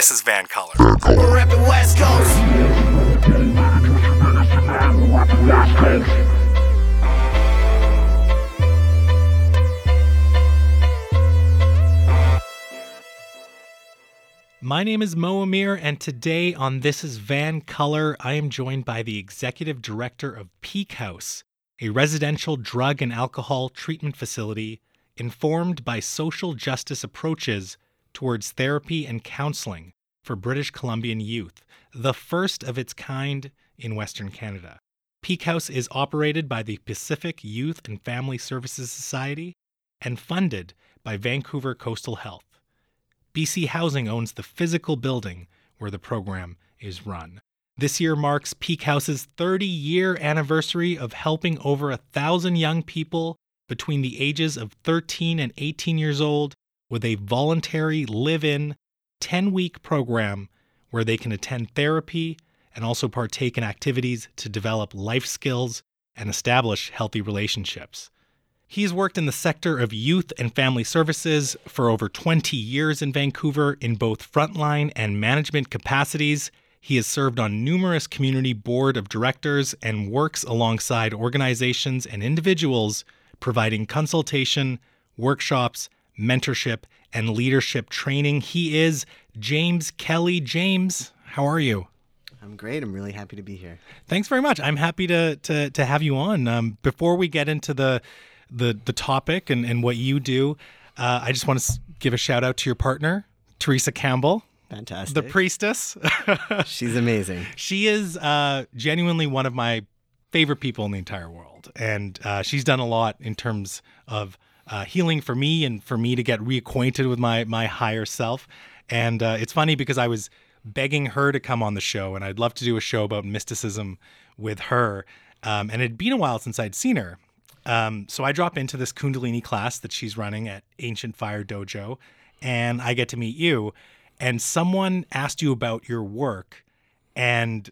this is Vancolour. My name is Mo Amir, and today on This is Vancolour, I am joined by the executive director of Peak House, a residential drug and alcohol treatment facility informed by social justice approaches towards therapy and counseling for British Columbian youth, the first of its kind in Western Canada. Peak House is operated by the Pacific Youth and Family Services Society and funded by Vancouver Coastal Health. BC Housing owns the physical building where the program is run. This year marks Peak House's 30 year anniversary of helping over a thousand young people between the ages of 13 and 18 years old with a voluntary live in 10 week program where they can attend therapy and also partake in activities to develop life skills and establish healthy relationships. He's worked in the sector of youth and family services for over 20 years in Vancouver in both frontline and management capacities. He has served on numerous community board of directors and works alongside organizations and individuals providing consultation, workshops, mentorship, and leadership training. He is James Kelly. James, how are you? I'm great. I'm really happy to be here. Thanks very much. I'm happy to to, to have you on. Um, before we get into the the the topic and, and what you do, uh, I just want to give a shout out to your partner, Teresa Campbell, Fantastic. the priestess. She's amazing. she is uh, genuinely one of my favorite people in the entire world, and uh, she's done a lot in terms of uh, healing for me and for me to get reacquainted with my my higher self. And uh, it's funny because I was begging her to come on the show, and I'd love to do a show about mysticism with her. Um, and it'd been a while since I'd seen her. Um, so I drop into this Kundalini class that she's running at Ancient Fire Dojo, and I get to meet you. And someone asked you about your work, and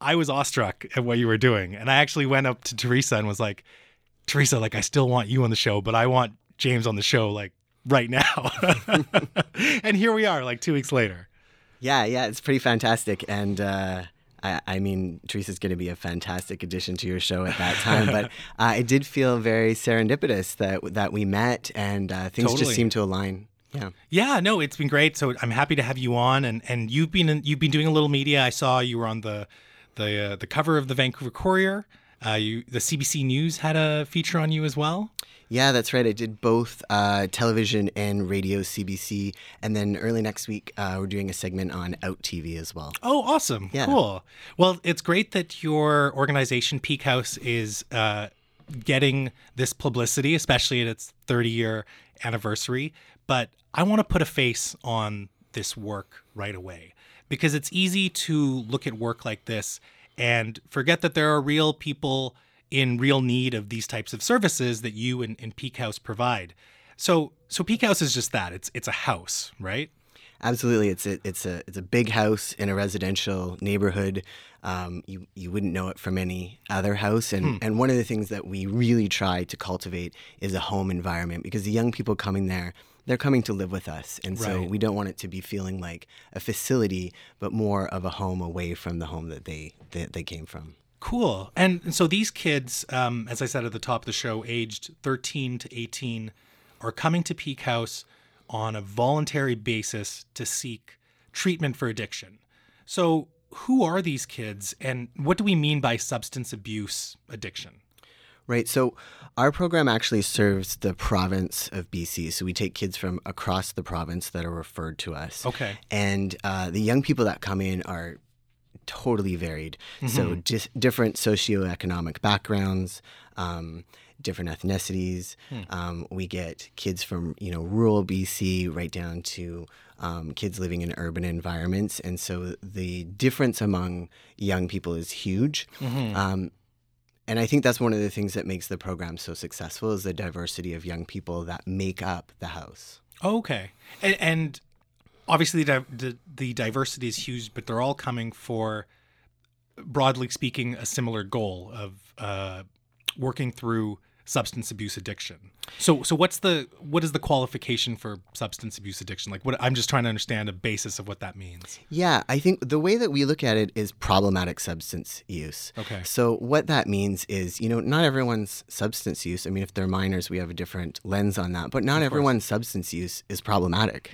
I was awestruck at what you were doing. And I actually went up to Teresa and was like, Teresa, like, I still want you on the show, but I want James on the show, like, right now. and here we are, like, two weeks later. Yeah, yeah, it's pretty fantastic. And uh, I, I mean, Teresa's going to be a fantastic addition to your show at that time. but uh, it did feel very serendipitous that that we met and uh, things Totally. just seemed to align. Yeah. Yeah, no, it's been great. So I'm happy to have you on, and and you've been in, you've been doing a little media. I saw you were on the the uh, the cover of the Vancouver Courier. Uh, you the CBC News had a feature on you as well. Yeah, that's right. I did both uh, television and radio CBC. And then early next week, uh, we're doing a segment on Out TV as well. Oh, awesome! Yeah. Cool. Well, it's great that your organization Peak House is uh, getting this publicity, especially at its 30 year anniversary. But I want to put a face on this work right away because it's easy to look at work like this and forget that there are real people in real need of these types of services that you and, and Peak House provide. So, so Peak House is just that. It's it's a house, right? Absolutely, it's a it's a it's a big house in a residential neighborhood. Um, you you wouldn't know it from any other house, and and one of the things that we really try to cultivate is a home environment because the young people coming there. They're coming to live with us. And so Right. we don't want it to be feeling like a facility, but more of a home away from the home that they that they came from. Cool. And, and so these kids, um, as I said at the top of the show, aged 13 to 18, are coming to Peak House on a voluntary basis to seek treatment for addiction. So, who are these kids and what do we mean by substance abuse addiction? Right. So our program actually serves the province of BC. So we take kids from across the province that are referred to us. Okay. And uh, the young people that come in are totally varied. So dis- different socioeconomic backgrounds, um, different ethnicities. Um, we get kids from you know rural BC right down to um, kids living in urban environments, and so the difference among young people is huge. Um, and I think that's one of the things that makes the program so successful is the diversity of young people that make up the house. Okay. And, and obviously, the, the, the diversity is huge, but they're all coming for, broadly speaking, a similar goal of uh, working through substance abuse addiction. So so what's the what is the qualification for substance abuse addiction? Like what I'm just trying to understand a basis of what that means. Yeah, I think the way that we look at it is problematic substance use. Okay. So what that means is, you know, not everyone's substance use. I mean, if they're minors, we have a different lens on that. But not everyone's substance use is problematic.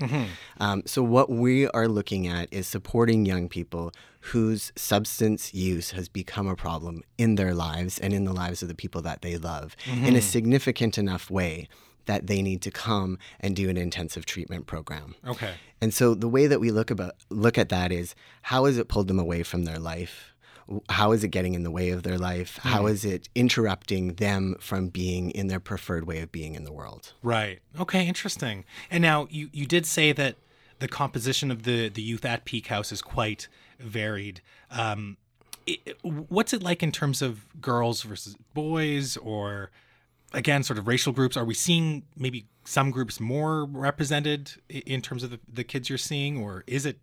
Um, so what we are looking at is supporting young people whose substance use has become a problem in their lives and in the lives of the people that they love in a mm-hmm. significant enough way that they need to come and do an intensive treatment program. Okay. And so the way that we look about look at that is how has it pulled them away from their life? How is it getting in the way of their life? How mm-hmm. is it interrupting them from being in their preferred way of being in the world? Right. Okay, interesting. And now you you did say that the composition of the the youth at Peak House is quite varied. Um, i what's it like in terms of girls versus boys, or again, sort of racial groups? Are we seeing maybe some groups more represented in terms of the, the kids you're seeing, or is it,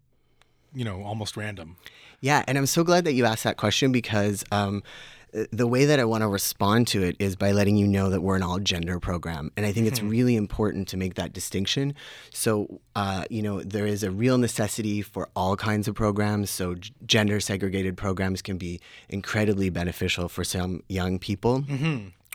you know, almost random? Yeah, and I'm so glad that you asked that question because um, the way that I want to respond to it is by letting you know that we're an all gender program. And I think it's really important to make that distinction. So, uh, you know, there is a real necessity for all kinds of programs. So, g- gender segregated programs can be incredibly beneficial for some young people.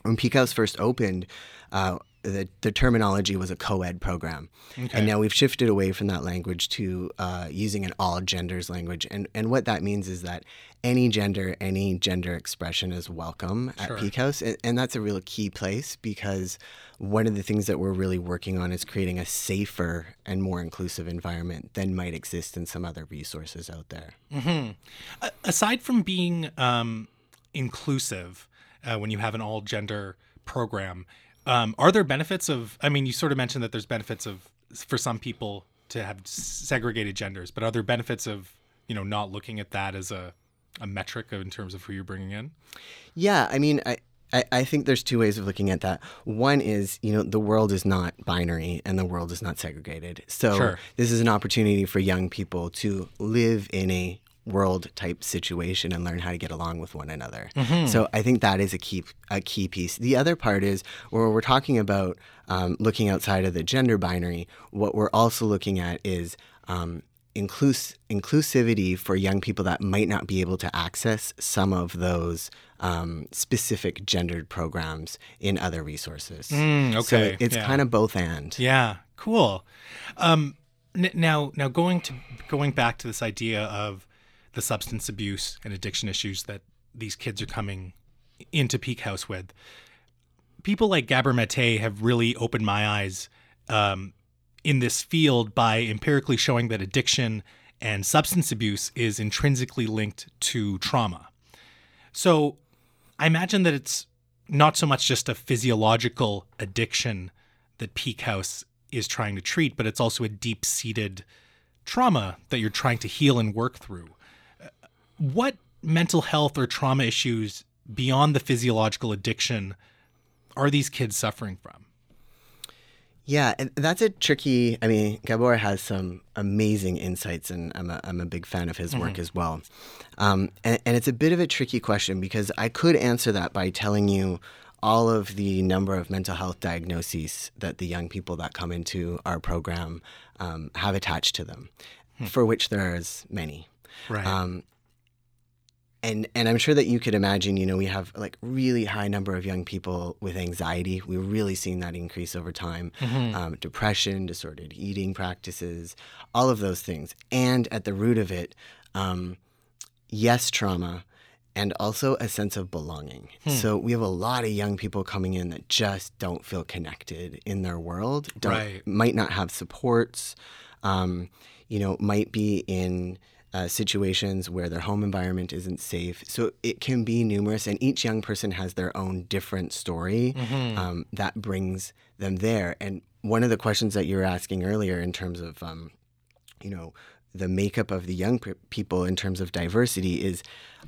When Peak House first opened, uh, the, the terminology was a co-ed program, and now we've shifted away from that language to uh, using an all genders language. And and what that means is that any gender, any gender expression is welcome at Sure. Peak House, and, and that's a real key place because one of the things that we're really working on is creating a safer and more inclusive environment than might exist in some other resources out there. A- aside from being um, inclusive uh, when you have an all gender program, um, are there benefits of? I mean, you sort of mentioned that there's benefits of for some people to have segregated genders, but are there benefits of you know not looking at that as a a metric in terms of who you're bringing in? Yeah, I mean, I, I, I think there's two ways of looking at that. One is, you know, the world is not binary and the world is not segregated. So Sure. this is an opportunity for young people to live in a world type situation and learn how to get along with one another. So I think that is a key a key piece. The other part is where we're talking about um, looking outside of the gender binary. What we're also looking at is um, inclus- inclusivity for young people that might not be able to access some of those um, specific gendered programs in other resources. Mm, So it's yeah. kind of both and. Yeah, cool. Um, n- now, now going to going back to this idea of the substance abuse and addiction issues that these kids are coming into Peak House with, people like Gabor Mate have really opened my eyes um, in this field by empirically showing that addiction and substance abuse is intrinsically linked to trauma. So I imagine that it's not so much just a physiological addiction that Peak House is trying to treat, but it's also a deep seated trauma that you're trying to heal and work through. What mental health or trauma issues beyond the physiological addiction are these kids suffering from? Yeah, and that's a tricky. I mean, Gabor has some amazing insights, and I'm a, I'm a big fan of his work as well. Um, and, and it's a bit of a tricky question because I could answer that by telling you all of the number of mental health diagnoses that the young people that come into our program um, have attached to them, for which there's many. Right. Um, and and I'm sure that you could imagine, you know, we have like really high number of young people with anxiety. We're really seeing that increase over time. Um, depression, disordered eating practices, all of those things. And at the root of it, um, yes, trauma, and also a sense of belonging. So we have a lot of young people coming in that just don't feel connected in their world. Don't, Right. Might not have supports. Um, you know, might be in uh, situations where their home environment isn't safe. So it can be numerous, and each young person has their own different story um, that brings them there. And one of the questions that you were asking earlier, in terms of, um, you know, the makeup of the young pe- people in terms of diversity, is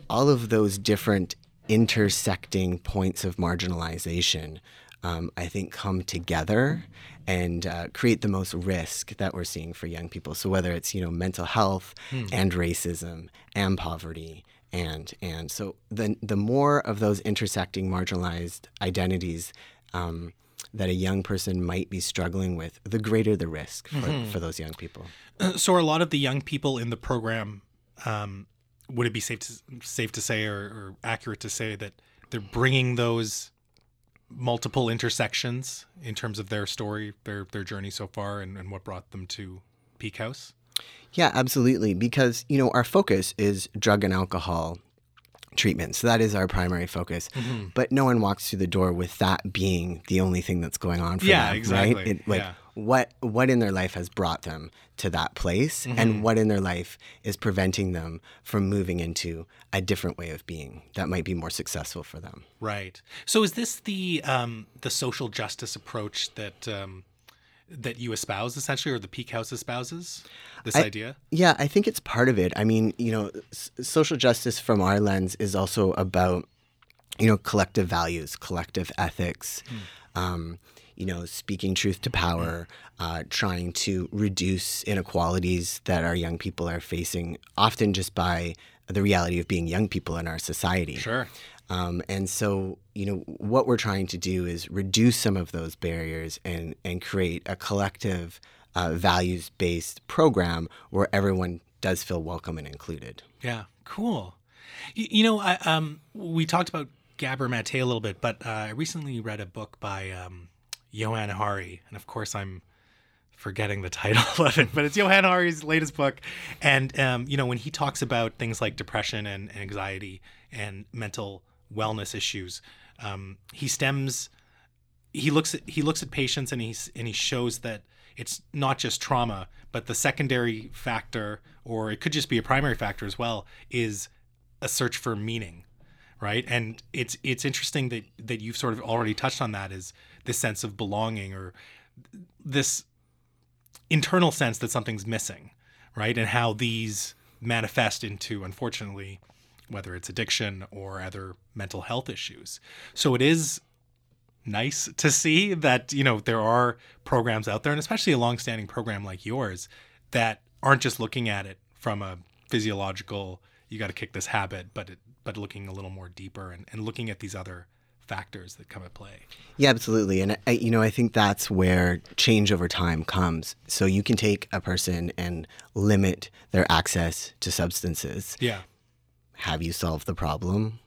all of those different intersecting points of marginalization. Um, I think come together and uh, create the most risk that we're seeing for young people. So whether it's you know mental health and racism and poverty and and so the the more of those intersecting marginalized identities um, that a young person might be struggling with, the greater the risk for, Mm-hmm. for those young people. So, are a lot of the young people in the program, um, would it be safe to safe to say or, or accurate to say that they're bringing those multiple intersections in terms of their story, their their journey so far, and, and what brought them to Peak House? Yeah, absolutely. Because, you know, our focus is drug and alcohol treatment. So that is our primary focus. Mm-hmm. But no one walks through the door with that being the only thing that's going on for Yeah, them. exactly. Right? It, like Yeah. What what in their life has brought them to that place Mm-hmm. and what in their life is preventing them from moving into a different way of being that might be more successful for them. Right. So, is this the um, the social justice approach that um, that you espouse essentially, or the Peak House espouses? This idea. Yeah, I think it's part of it. I mean, you know, s- social justice from our lens is also about, you know, collective values, collective ethics, um, you know, speaking truth to power, uh, trying to reduce inequalities that our young people are facing, often just by the reality of being young people in our society. Sure. Um, and so, you know, what we're trying to do is reduce some of those barriers and and create a collective, uh, values based program where everyone does feel welcome and included. Yeah, cool. You, you know, I, um, we talked about Gabor Mate a little bit, but uh, I recently read a book by um, Johann Hari, and of course, I'm forgetting the title of it, but it's Johann Hari's latest book. And um, you know, when he talks about things like depression and, anxiety and mental wellness issues, um, he stems he looks at he looks at patients and he's and he shows that it's not just trauma, but the secondary factor, or it could just be a primary factor as well, is a search for meaning, right? And it's it's interesting that that you've sort of already touched on that is this sense of belonging or this internal sense that something's missing, right? And how these manifest into, unfortunately, whether it's addiction or other mental health issues. So it is nice to see that you know there are programs out there and especially a long-standing program like yours that aren't just looking at it from a physiological you got to kick this habit but it, but looking a little more deeper and, and looking at these other factors that come at play Yeah, absolutely. And I, you know, I think that's where change over time comes. So you can take a person and limit their access to substances. yeah Have you solved the problem?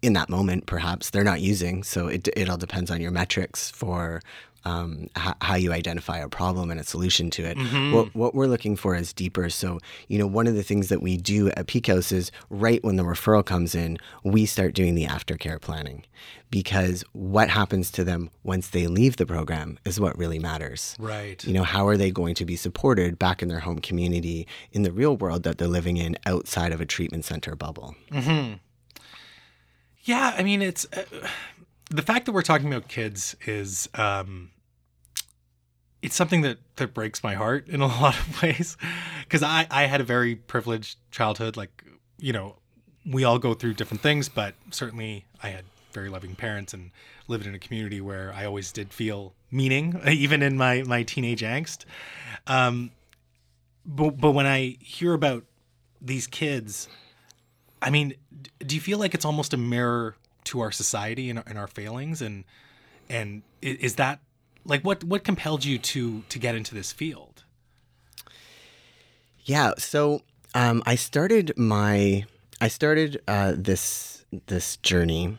In that moment, perhaps they're not using. So it, it all depends on your metrics for um, h- how you identify a problem and a solution to it. What, what we're looking for is deeper. So, you know, one of the things that we do at Peak House is right when the referral comes in, we start doing the aftercare planning because what happens to them once they leave the program is what really matters. right You know, how are they going to be supported back in their home community in the real world that they're living in outside of a treatment center bubble? Yeah, I mean, it's uh, the fact that we're talking about kids is um, it's something that that breaks my heart in a lot of ways because I I had a very privileged childhood. Like you know, we all go through different things, but certainly I had very loving parents and lived in a community where I always did feel meaning, even in my my teenage angst. Um, but but when I hear about these kids I mean, do you feel like it's almost a mirror to our society and our, and our failings? And and is that like what what compelled you to to get into this field? Yeah. So um, I started my I started uh, this this journey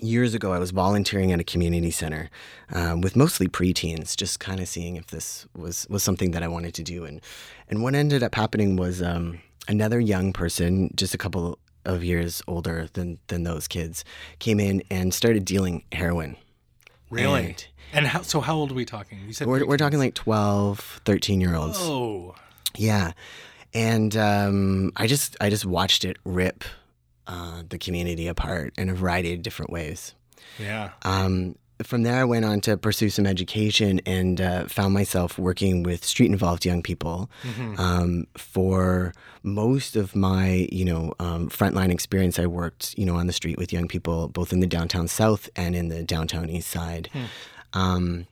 years ago. I was volunteering at a community center um, with mostly preteens, just kind of seeing if this was was something that I wanted to do. And and what ended up happening was um, another young person, just a couple of years older than than those kids, came in and started dealing heroin. Really? And- And how so? How old are we talking? You said We're, we're talking like 12, 13 year olds. Oh, Yeah, and um, I just I just watched it rip uh, the community apart in a variety of different ways. yeah. Um, from there, I went on to pursue some education and uh, found myself working with street involved young people. Um, for most of my, you know, um, frontline experience, I worked, you know, on the street with young people, both in the downtown south and in the downtown east side. Um,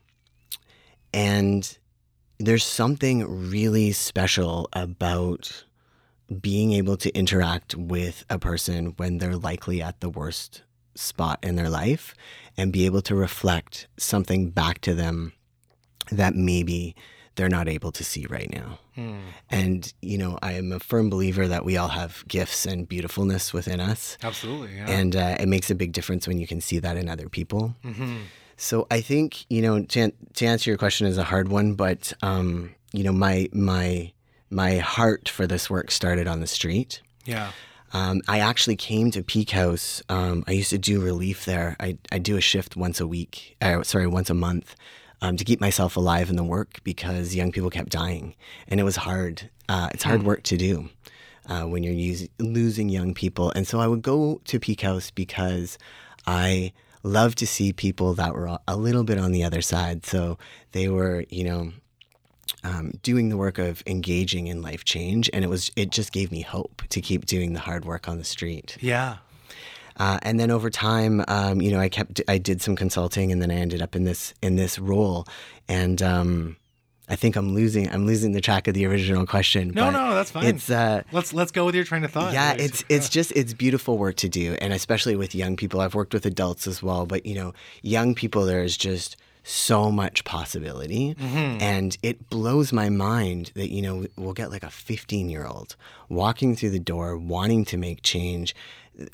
and there's something really special about being able to interact with a person when they're likely at the worst spot in their life and be able to reflect something back to them that maybe they're not able to see right now. And, you know, I am a firm believer that we all have gifts and beautifulness within us. Absolutely. Yeah. And uh, it makes a big difference when you can see that in other people. Mm-hmm. So I think, you know, to, to answer your question is a hard one, but, um, you know, my, my, my heart for this work started on the street. yeah. Um, I actually came to Peak House. Um, I used to do relief there. I, I do a shift once a week, uh, sorry, once a month um, to keep myself alive in the work because young people kept dying. And it was hard. Uh, it's hard work to do uh, when you're us- losing young people. And so I would go to Peak House because I love to see people that were a little bit on the other side. So they were, you know, um, doing the work of engaging in life change, and it was it just gave me hope to keep doing the hard work on the street. Yeah. Uh, and then over time, um, you know, I kept I did some consulting, and then I ended up in this in this role, and um, I think I'm losing I'm losing the track of the original question. No, but no, that's fine. It's uh, Let's let's go with your train of thought. yeah, Nice. it's it's just it's beautiful work to do, and especially with young people. I've worked with adults as well, but you know, young people, there is just so much possibility, and it blows my mind that you know we'll get like a 15 year old walking through the door wanting to make change.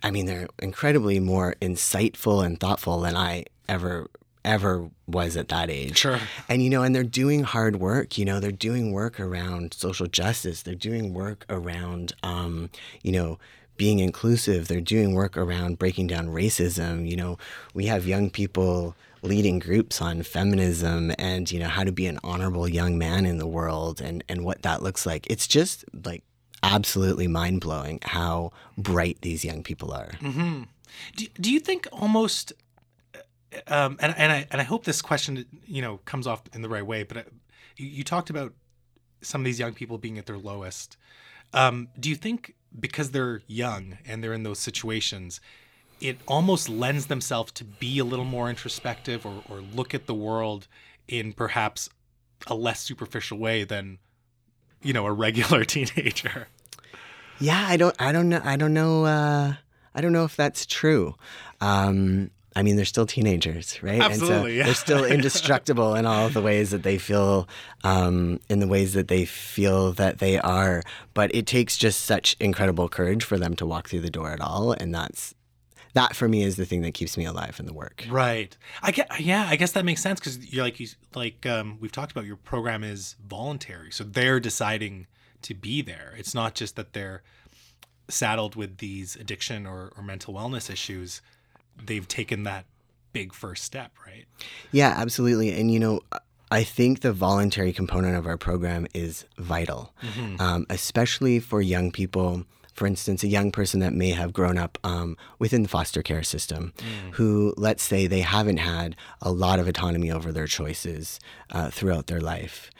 I mean, they're incredibly more insightful and thoughtful than I ever ever was at that age. Sure. And you know, and they're doing hard work. You know, they're doing work around social justice. They're doing work around, um, you know, being inclusive. They're doing work around breaking down racism. You know, we have young people leading groups on feminism and you know how to be an honorable young man in the world and and what that looks like. It's just like absolutely mind blowing how bright these young people are. Do, do you think almost um, and and I and I hope this question you know comes off in the right way, but I, you, you talked about some of these young people being at their lowest. Um, do you think because they're young and they're in those situations, it almost lends themselves to be a little more introspective or, or look at the world in perhaps a less superficial way than you know a regular teenager? Yeah, I don't, I don't know, I don't know, uh, I don't know if that's true. Um, I mean, they're still teenagers, right? Absolutely, and so they're still indestructible in all the ways that they feel, um, in the ways that they feel that they are. But it takes just such incredible courage for them to walk through the door at all, and that's that for me is the thing that keeps me alive in the work. Right. I get. Yeah, I guess that makes sense because you're like you like um, we've talked about. Your program is voluntary, so they're deciding to be there. It's not just that they're saddled with these addiction or, or mental wellness issues. They've taken that big first step, right? Yeah, absolutely. And you know, I think the voluntary component of our program is vital, um, especially for young people. For instance, a young person that may have grown up um, within the foster care system, who, let's say, they haven't had a lot of autonomy over their choices uh, throughout their life.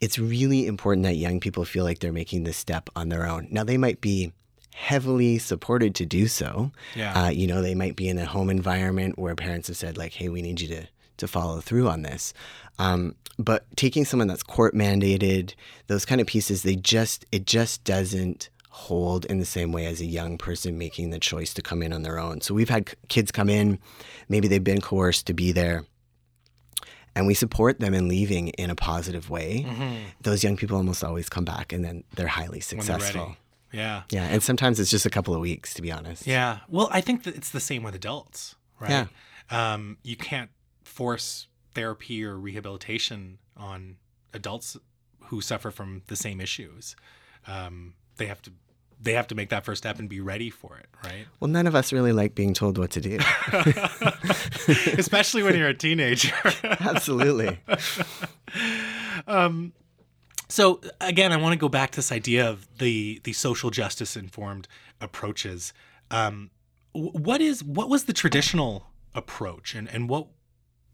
It's really important that young people feel like they're making this step on their own. Now, they might be heavily supported to do so. Yeah. Uh, you know, they might be in a home environment where parents have said, like, hey, we need you to, to follow through on this. Um, but taking someone that's court mandated, those kind of pieces, they just, it just doesn't hold in the same way as a young person making the choice to come in on their own. So we've had kids come in, maybe they've been coerced to be there. And we support them in leaving in a positive way. Those young people almost always come back and then they're highly When they're successful. Yeah. Yeah, and sometimes it's just a couple of weeks, to be honest. Yeah. Well, I think that it's the same with adults, right? Yeah. Um, you can't force therapy or rehabilitation on adults who suffer from the same issues. Um, they have to they have to make that first step and be ready for it, right? Well, none of us really like being told what to do. Especially when you're a teenager. Absolutely. So again, I want to go back to this idea of the the social justice informed approaches. Um, what is what was the traditional approach, and and what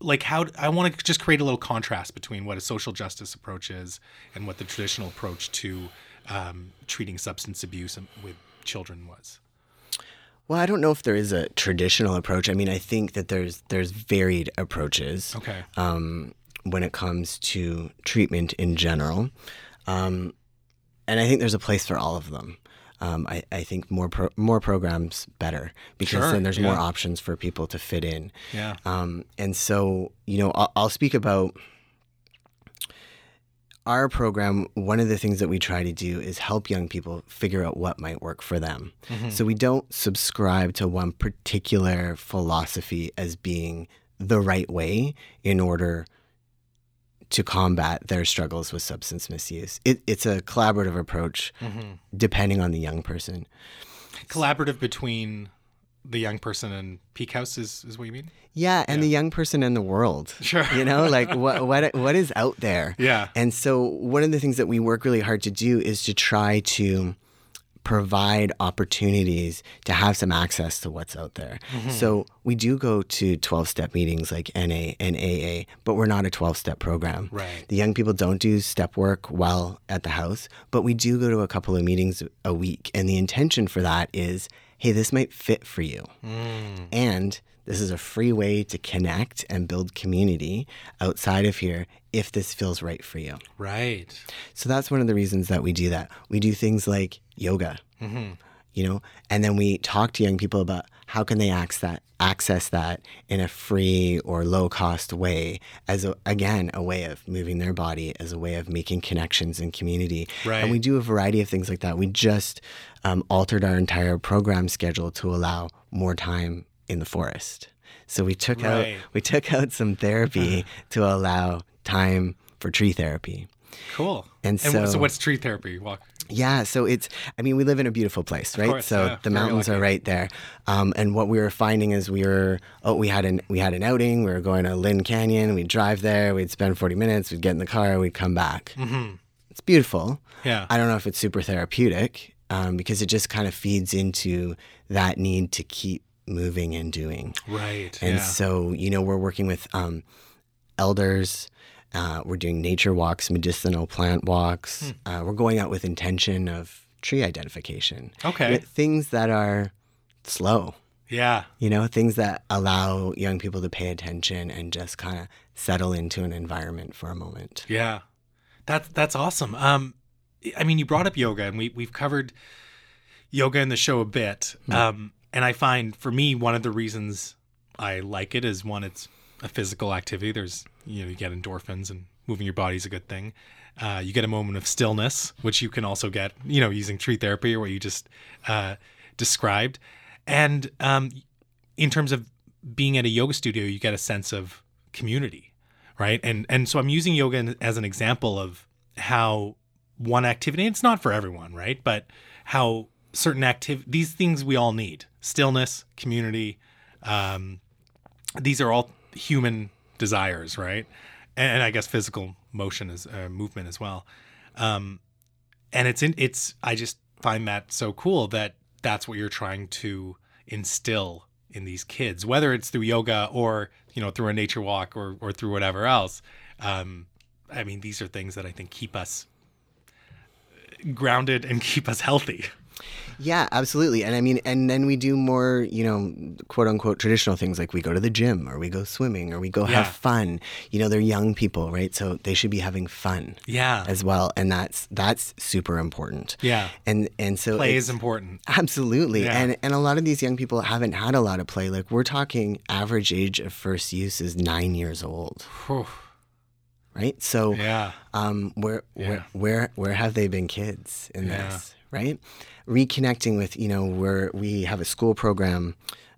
like how I want to just create a little contrast between what a social justice approach is and what the traditional approach to um, treating substance abuse with children was. Well, I don't know if there is a traditional approach. I mean, I think that there's there's varied approaches Okay. um, when it comes to treatment in general, um, and I think there's a place for all of them. um, I, I think more pro- more programs better because Sure, then there's more options for people to fit in. Yeah. Um, and so, you know, I'll, I'll speak about our program. One of the things that we try to do is help young people figure out what might work for them. Mm-hmm. So we don't subscribe to one particular philosophy as being the right way in order to combat their struggles with substance misuse. It, it's a collaborative approach mm-hmm. depending on the young person. Collaborative between the young person in Peak House is, is what you mean? Yeah, and the young person in the world. Sure. You know, like what what what is out there? Yeah. And so one of the things that we work really hard to do is to try to provide opportunities to have some access to what's out there. Mm-hmm. So we do go to 12 step meetings like NA and AA, but we're not a 12 step program. Right. The young people don't do step work while at the house, but we do go to a couple of meetings a week. And the intention for that is hey, this might fit for you. Mm. And this is a free way to connect and build community outside of here if this feels right for you. Right. So that's one of the reasons that we do that. We do things like yoga, you know, and then we talk to young people about how can they access that, access that in a free or low cost way as a, again a way of moving their body, as a way of making connections in community. Right. And we do a variety of things like that. We just um, altered our entire program schedule to allow more time in the forest. So we took out we took out some therapy to allow time for tree therapy. Cool. And so so- what's tree therapy? Walk. Yeah, so it's, I mean, we live in a beautiful place, right? course, so yeah, the mountains are right there. Um, and what we were finding is we were, oh, we had an, we had an outing. We were going to Lynn Canyon. We'd drive there. We'd spend 40 minutes. We'd get in the car. We'd come back. Mm-hmm. It's beautiful. Yeah. I don't know if it's super therapeutic um, because it just kind of feeds into that need to keep moving and doing. right. And yeah. so, you know, we're working with um, elders. Uh, we're doing nature walks, medicinal plant walks. Hmm. Uh, we're going out with intention of tree identification. Okay. With things that are slow, yeah. you know, things that allow young people to pay attention and just kind of settle into an environment for a moment. Yeah. That's that's awesome. Um I mean you brought up yoga and we we've covered yoga in the show a bit. Um and I find for me one of the reasons I like it is one it's a physical activity. There's you know you get endorphins and moving your body is a good thing. Uh, you get a moment of stillness, which you can also get, you know, using tree therapy or what you just uh, described. And um, in terms of being at a yoga studio, you get a sense of community, right? And and so I'm using yoga as an example of how one activity. It's not for everyone, right? But how certain active these things we all need: stillness, community. Um, these are all human desires, right? And, and I guess physical motion is uh, movement as well. Um, and it's in it's I just find that so cool that that's what you're trying to instill in these kids, whether it's through yoga or you know through a nature walk or or through whatever else. Um, I mean, these are things that I think keep us grounded and keep us healthy. Yeah, absolutely. And I mean, and then we do more, you know, quote unquote traditional things like we go to the gym or we go swimming or we go Yeah. have fun. You know, they're young people, right? So they should be having fun Yeah, as well. And that's that's super important. yeah. And and so Play is important. Absolutely. Yeah. And and a lot of these young people haven't had a lot of play. Like we're talking average age of first use is nine years old. Right? So Yeah, um where Yeah. where where where have they been kids in Yeah. this? Right? Reconnecting with, you know, where we have a school program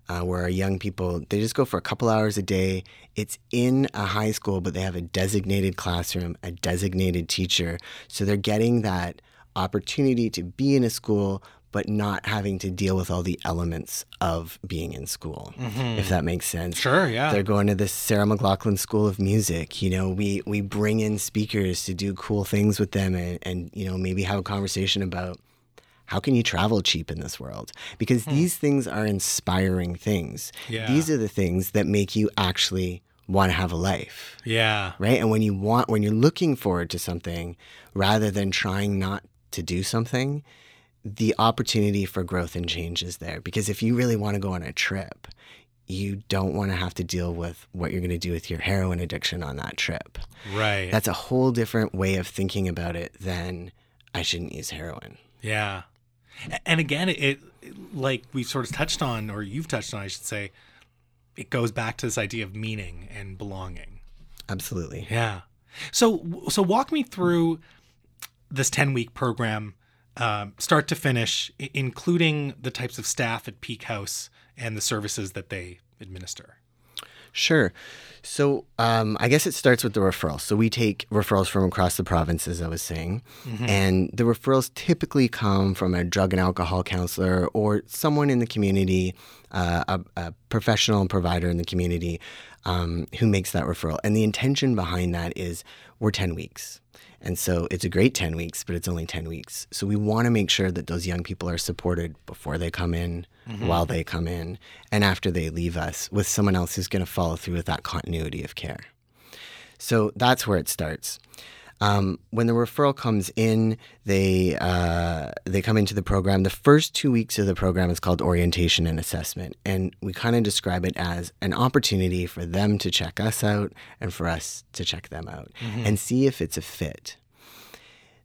uh, where our young people they just go for a couple hours a day. It's in a high school, but they have a designated classroom, a designated teacher. So they're getting that opportunity to be in a school, but not having to deal with all the elements of being in school, mm-hmm. if that makes sense. sure. Yeah, They're going to the Sarah McLachlan School of Music. You know, we we bring in speakers to do cool things with them, and, and you know maybe have a conversation about how can you travel cheap in this world because hmm. these things are inspiring things. Yeah. These are the things that make you actually want to have a life, yeah, right? And when you want, when you're looking forward to something, rather than trying not to do something, the opportunity for growth and change is there. Because if you really want to go on a trip, you don't want to have to deal with what you're going to do with your heroin addiction on that trip. right. That's a whole different way of thinking about it than I shouldn't use heroin. Yeah. And again, it, it like we've sort of touched on, or you've touched on, I should say, it goes back to this idea of meaning and belonging. Absolutely. Yeah. So so walk me through this ten week program, um, start to finish, i- including the types of staff at Peak House and the services that they administer. Sure. So um, I guess it starts with the referrals. So we take referrals from across the province, as I was saying, and the referrals typically come from a drug and alcohol counselor or someone in the community, uh, a, a professional provider in the community um, who makes that referral. And the intention behind that is we're 10 weeks. And so it's a great 10 weeks, but it's only 10 weeks. So we want to make sure that those young people are supported before they come in, mm-hmm. while they come in, and after they leave us with someone else who's going to follow through with that continuity of care. So that's where it starts. Um, when the referral comes in, they uh, they come into the program. The first two weeks of the program is called orientation and assessment, and we kind of describe it as an opportunity for them to check us out and for us to check them out and see if it's a fit.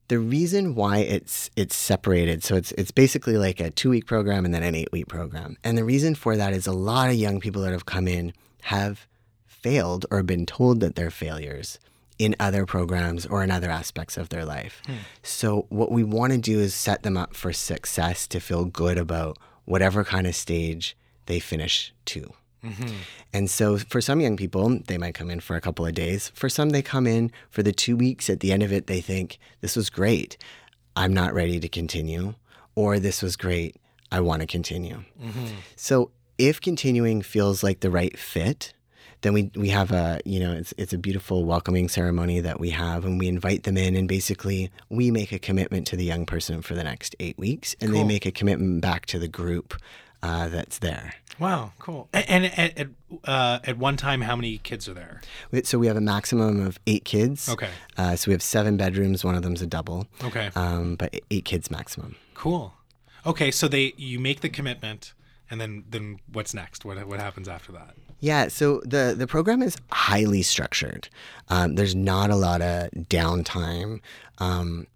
The reason why it's it's separated, so it's it's basically like a two week program and then an eight week program, and the reason for that is a lot of young people that have come in have failed or been told that they're failures in other programs or in other aspects of their life. Hmm. So, what we want to do is set them up for success to feel good about whatever kind of stage they finish to. Mm-hmm. And so, for some young people, they might come in for a couple of days. For some, they come in for the two weeks. At the end of it, they think, This was great. I'm not ready to continue. Or, This was great. I want to continue. Mm-hmm. So, if continuing feels like the right fit, then we we have a you know it's it's a beautiful welcoming ceremony that we have and we invite them in and basically we make a commitment to the young person for the next eight weeks and they make a commitment back to the group uh, that's there. Wow, cool. And, at at, uh, at one time, how many kids are there? So we have a maximum of eight kids. Okay. Uh, so we have seven bedrooms. One of them's a double. Okay. Um, but eight kids maximum. Cool. Okay, so they you make the commitment, and then then what's next? What what happens after that? Yeah, so the the program is highly structured. Um, there's not a lot of downtime um,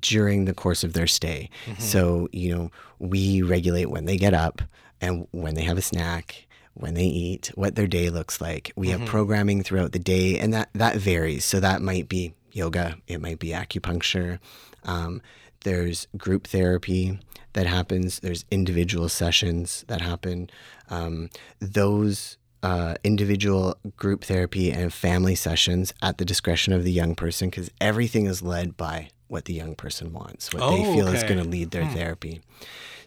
during the course of their stay. So you know, we regulate when they get up and when they have a snack, when they eat, what their day looks like. We have programming throughout the day, and that that varies. So that might be yoga, it might be acupuncture. Um, there's group therapy that happens. There's individual sessions that happen. Um, those uh, individual group therapy and family sessions at the discretion of the young person because everything is led by what the young person wants, what they Oh, feel is going to lead their hmm. therapy.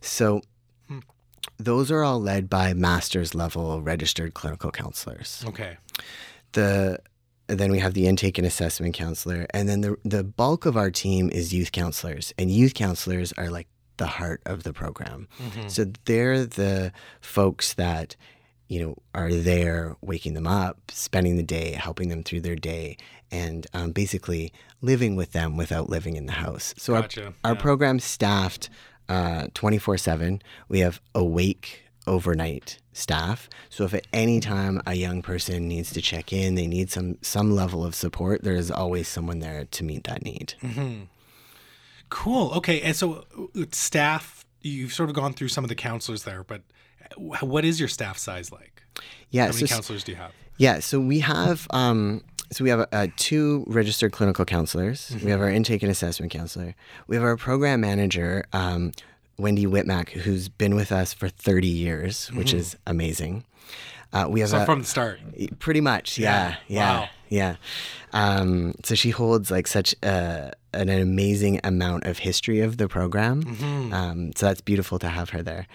So hmm. those are all led by master's level registered clinical counselors. Okay. the then we have the intake and assessment counselor and then the the bulk of our team is youth counselors and youth counselors are like the heart of the program. Mm-hmm. So they're the folks that you know are there waking them up spending the day helping them through their day and um, basically living with them without living in the house so Gotcha, our, our yeah. program's staffed uh, 24-7 we have awake overnight staff. So if at any time a young person needs to check in, they need some some level of support, there is always someone there to meet that need. Cool. Okay, and so uh, staff, you've sort of gone through some of the counselors there, but what is your staff size like? Yeah, How many so counselors do you have? yeah, so we have um, so we have uh, two registered clinical counselors. We have our intake and assessment counselor. We have our program manager, um, Wendy Whitmack, who's been with us for 30 years, which is amazing. Uh, we have So a, from the start. Pretty much, yeah, Yeah. yeah, Wow. yeah. Um, so she holds like such a, an amazing amount of history of the program. Mm-hmm. Um, so that's beautiful to have her there.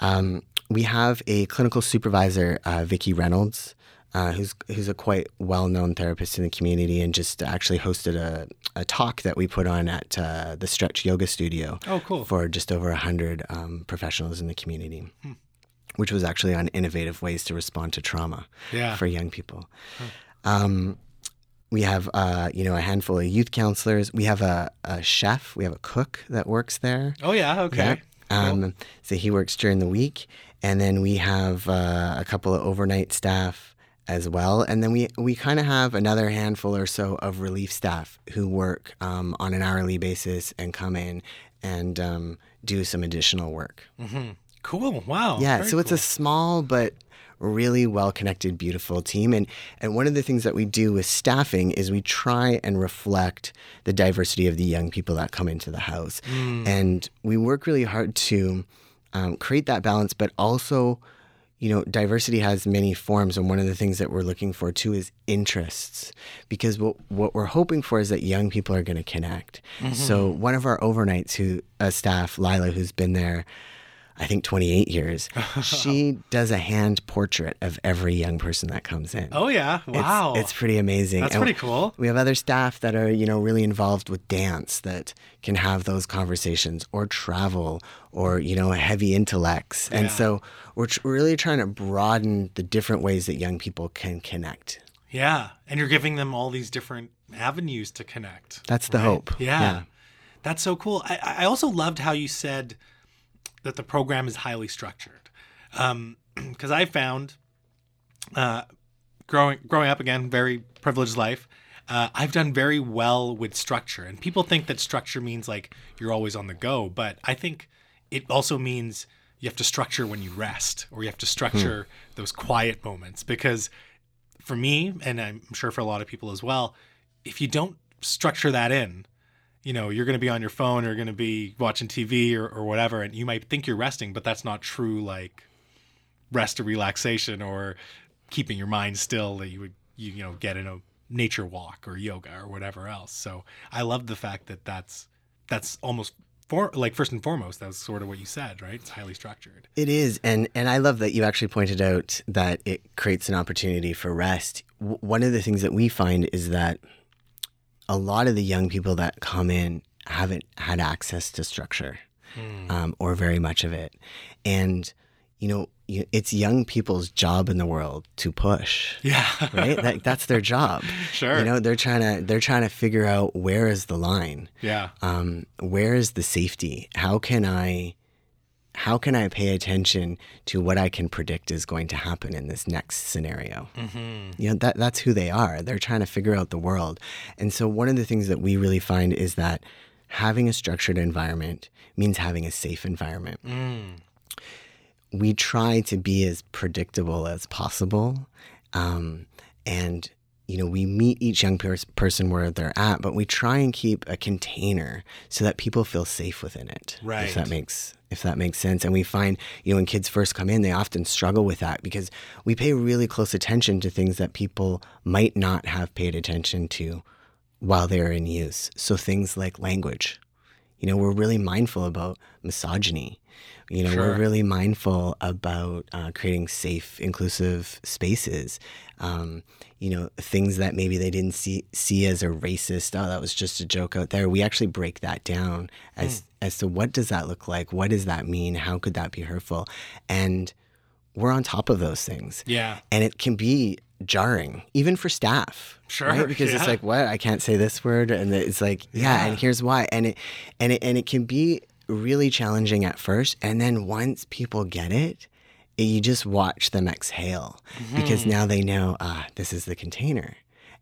Um, we have a clinical supervisor, uh, Vikki Reynolds, uh, who's who's a quite well known therapist in the community, and just actually hosted a, a talk that we put on at uh, the Stretch Yoga Studio Oh, cool. for just over a hundred um, professionals in the community. Which was actually on innovative ways to respond to trauma Yeah. for young people. Um, we have, uh, you know, a handful of youth counselors. We have a, a chef. We have a cook that works there. Oh yeah. Okay. Um, So he works during the week, and then we have uh, a couple of overnight staff as well, and then we we kind of have another handful or so of relief staff who work um, on an hourly basis and come in and um, do some additional work. Cool. Wow. Yeah, Very so it's a small but really well connected, beautiful team. And and one of the things that we do with staffing is we try and reflect the diversity of the young people that come into the house. Hmm. And we work really hard to um, create that balance, but also you know, diversity has many forms, and one of the things that we're looking for too is interests, because what what we're hoping for is that young people are going to connect. Mm-hmm. So one of our overnights, who a staff, Lila, who's been there, I think 28 years, she does a hand portrait of every young person that comes in. Oh yeah. Wow. it's, pretty amazing. That's And pretty cool. We have other staff that are, you know, really involved with dance that can have those conversations or travel or, you know, heavy intellects. And so we're tr- really trying to broaden the different ways that young people can connect. Yeah. And you're giving them all these different avenues to connect. That's the right? hope. Yeah. Yeah. That's so cool. I, I also loved how you said that the program is highly structured. Because I found uh, growing growing up again, very privileged life. Uh, I've done very well with structure, and people think that structure means like you're always on the go, but I think it also means you have to structure when you rest, or you have to structure those quiet moments. Because for me, and I'm sure for a lot of people as well, if you don't structure that in, you know, you're going to be on your phone or going to be watching TV or, or whatever, and you might think you're resting, but that's not true. Like rest or relaxation or keeping your mind still that you would you, you know get in a nature walk or yoga or whatever else. So I love the fact that that's that's almost for like first and foremost that's sort of what you said, right? It's highly structured. It is, and and I love that you actually pointed out that it creates an opportunity for rest. W- one of the things that we find is that a lot of the young people that come in haven't had access to structure, um, or very much of it, and you know, it's young people's job in the world to push. Yeah. Right, that, that's their job. Sure. You know, they're trying to they're trying to figure out where is the line yeah. um, where is the safety? How can I how can I pay attention to what I can predict is going to happen in this next scenario? Mm-hmm. You know that that's who they are. They're trying to figure out the world, and so one of the things that we really find is that having a structured environment means having a safe environment. We try to be as predictable as possible, um, and you know we meet each young pers- person where they're at, but we try and keep a container so that people feel safe within it. Right. If that makes if that makes sense. And we find, you know, when kids first come in, they often struggle with that because we pay really close attention to things that people might not have paid attention to while they're in use. So things like language. You know, we're really mindful about misogyny. You know, Sure. we're really mindful about uh, creating safe, inclusive spaces. Um, you know, things that maybe they didn't see see as a racist. Oh, that was just a joke out there. We actually break that down as as to what does that look like? What does that mean? How could that be hurtful? And we're on top of those things Yeah. and it can be jarring even for staff Sure, right? because it's like what i can't say this word and it's like yeah, and here's why and it and it and it can be really challenging at first and then once people get it it- you just watch them exhale because Mm-hmm. now they know ah this is the container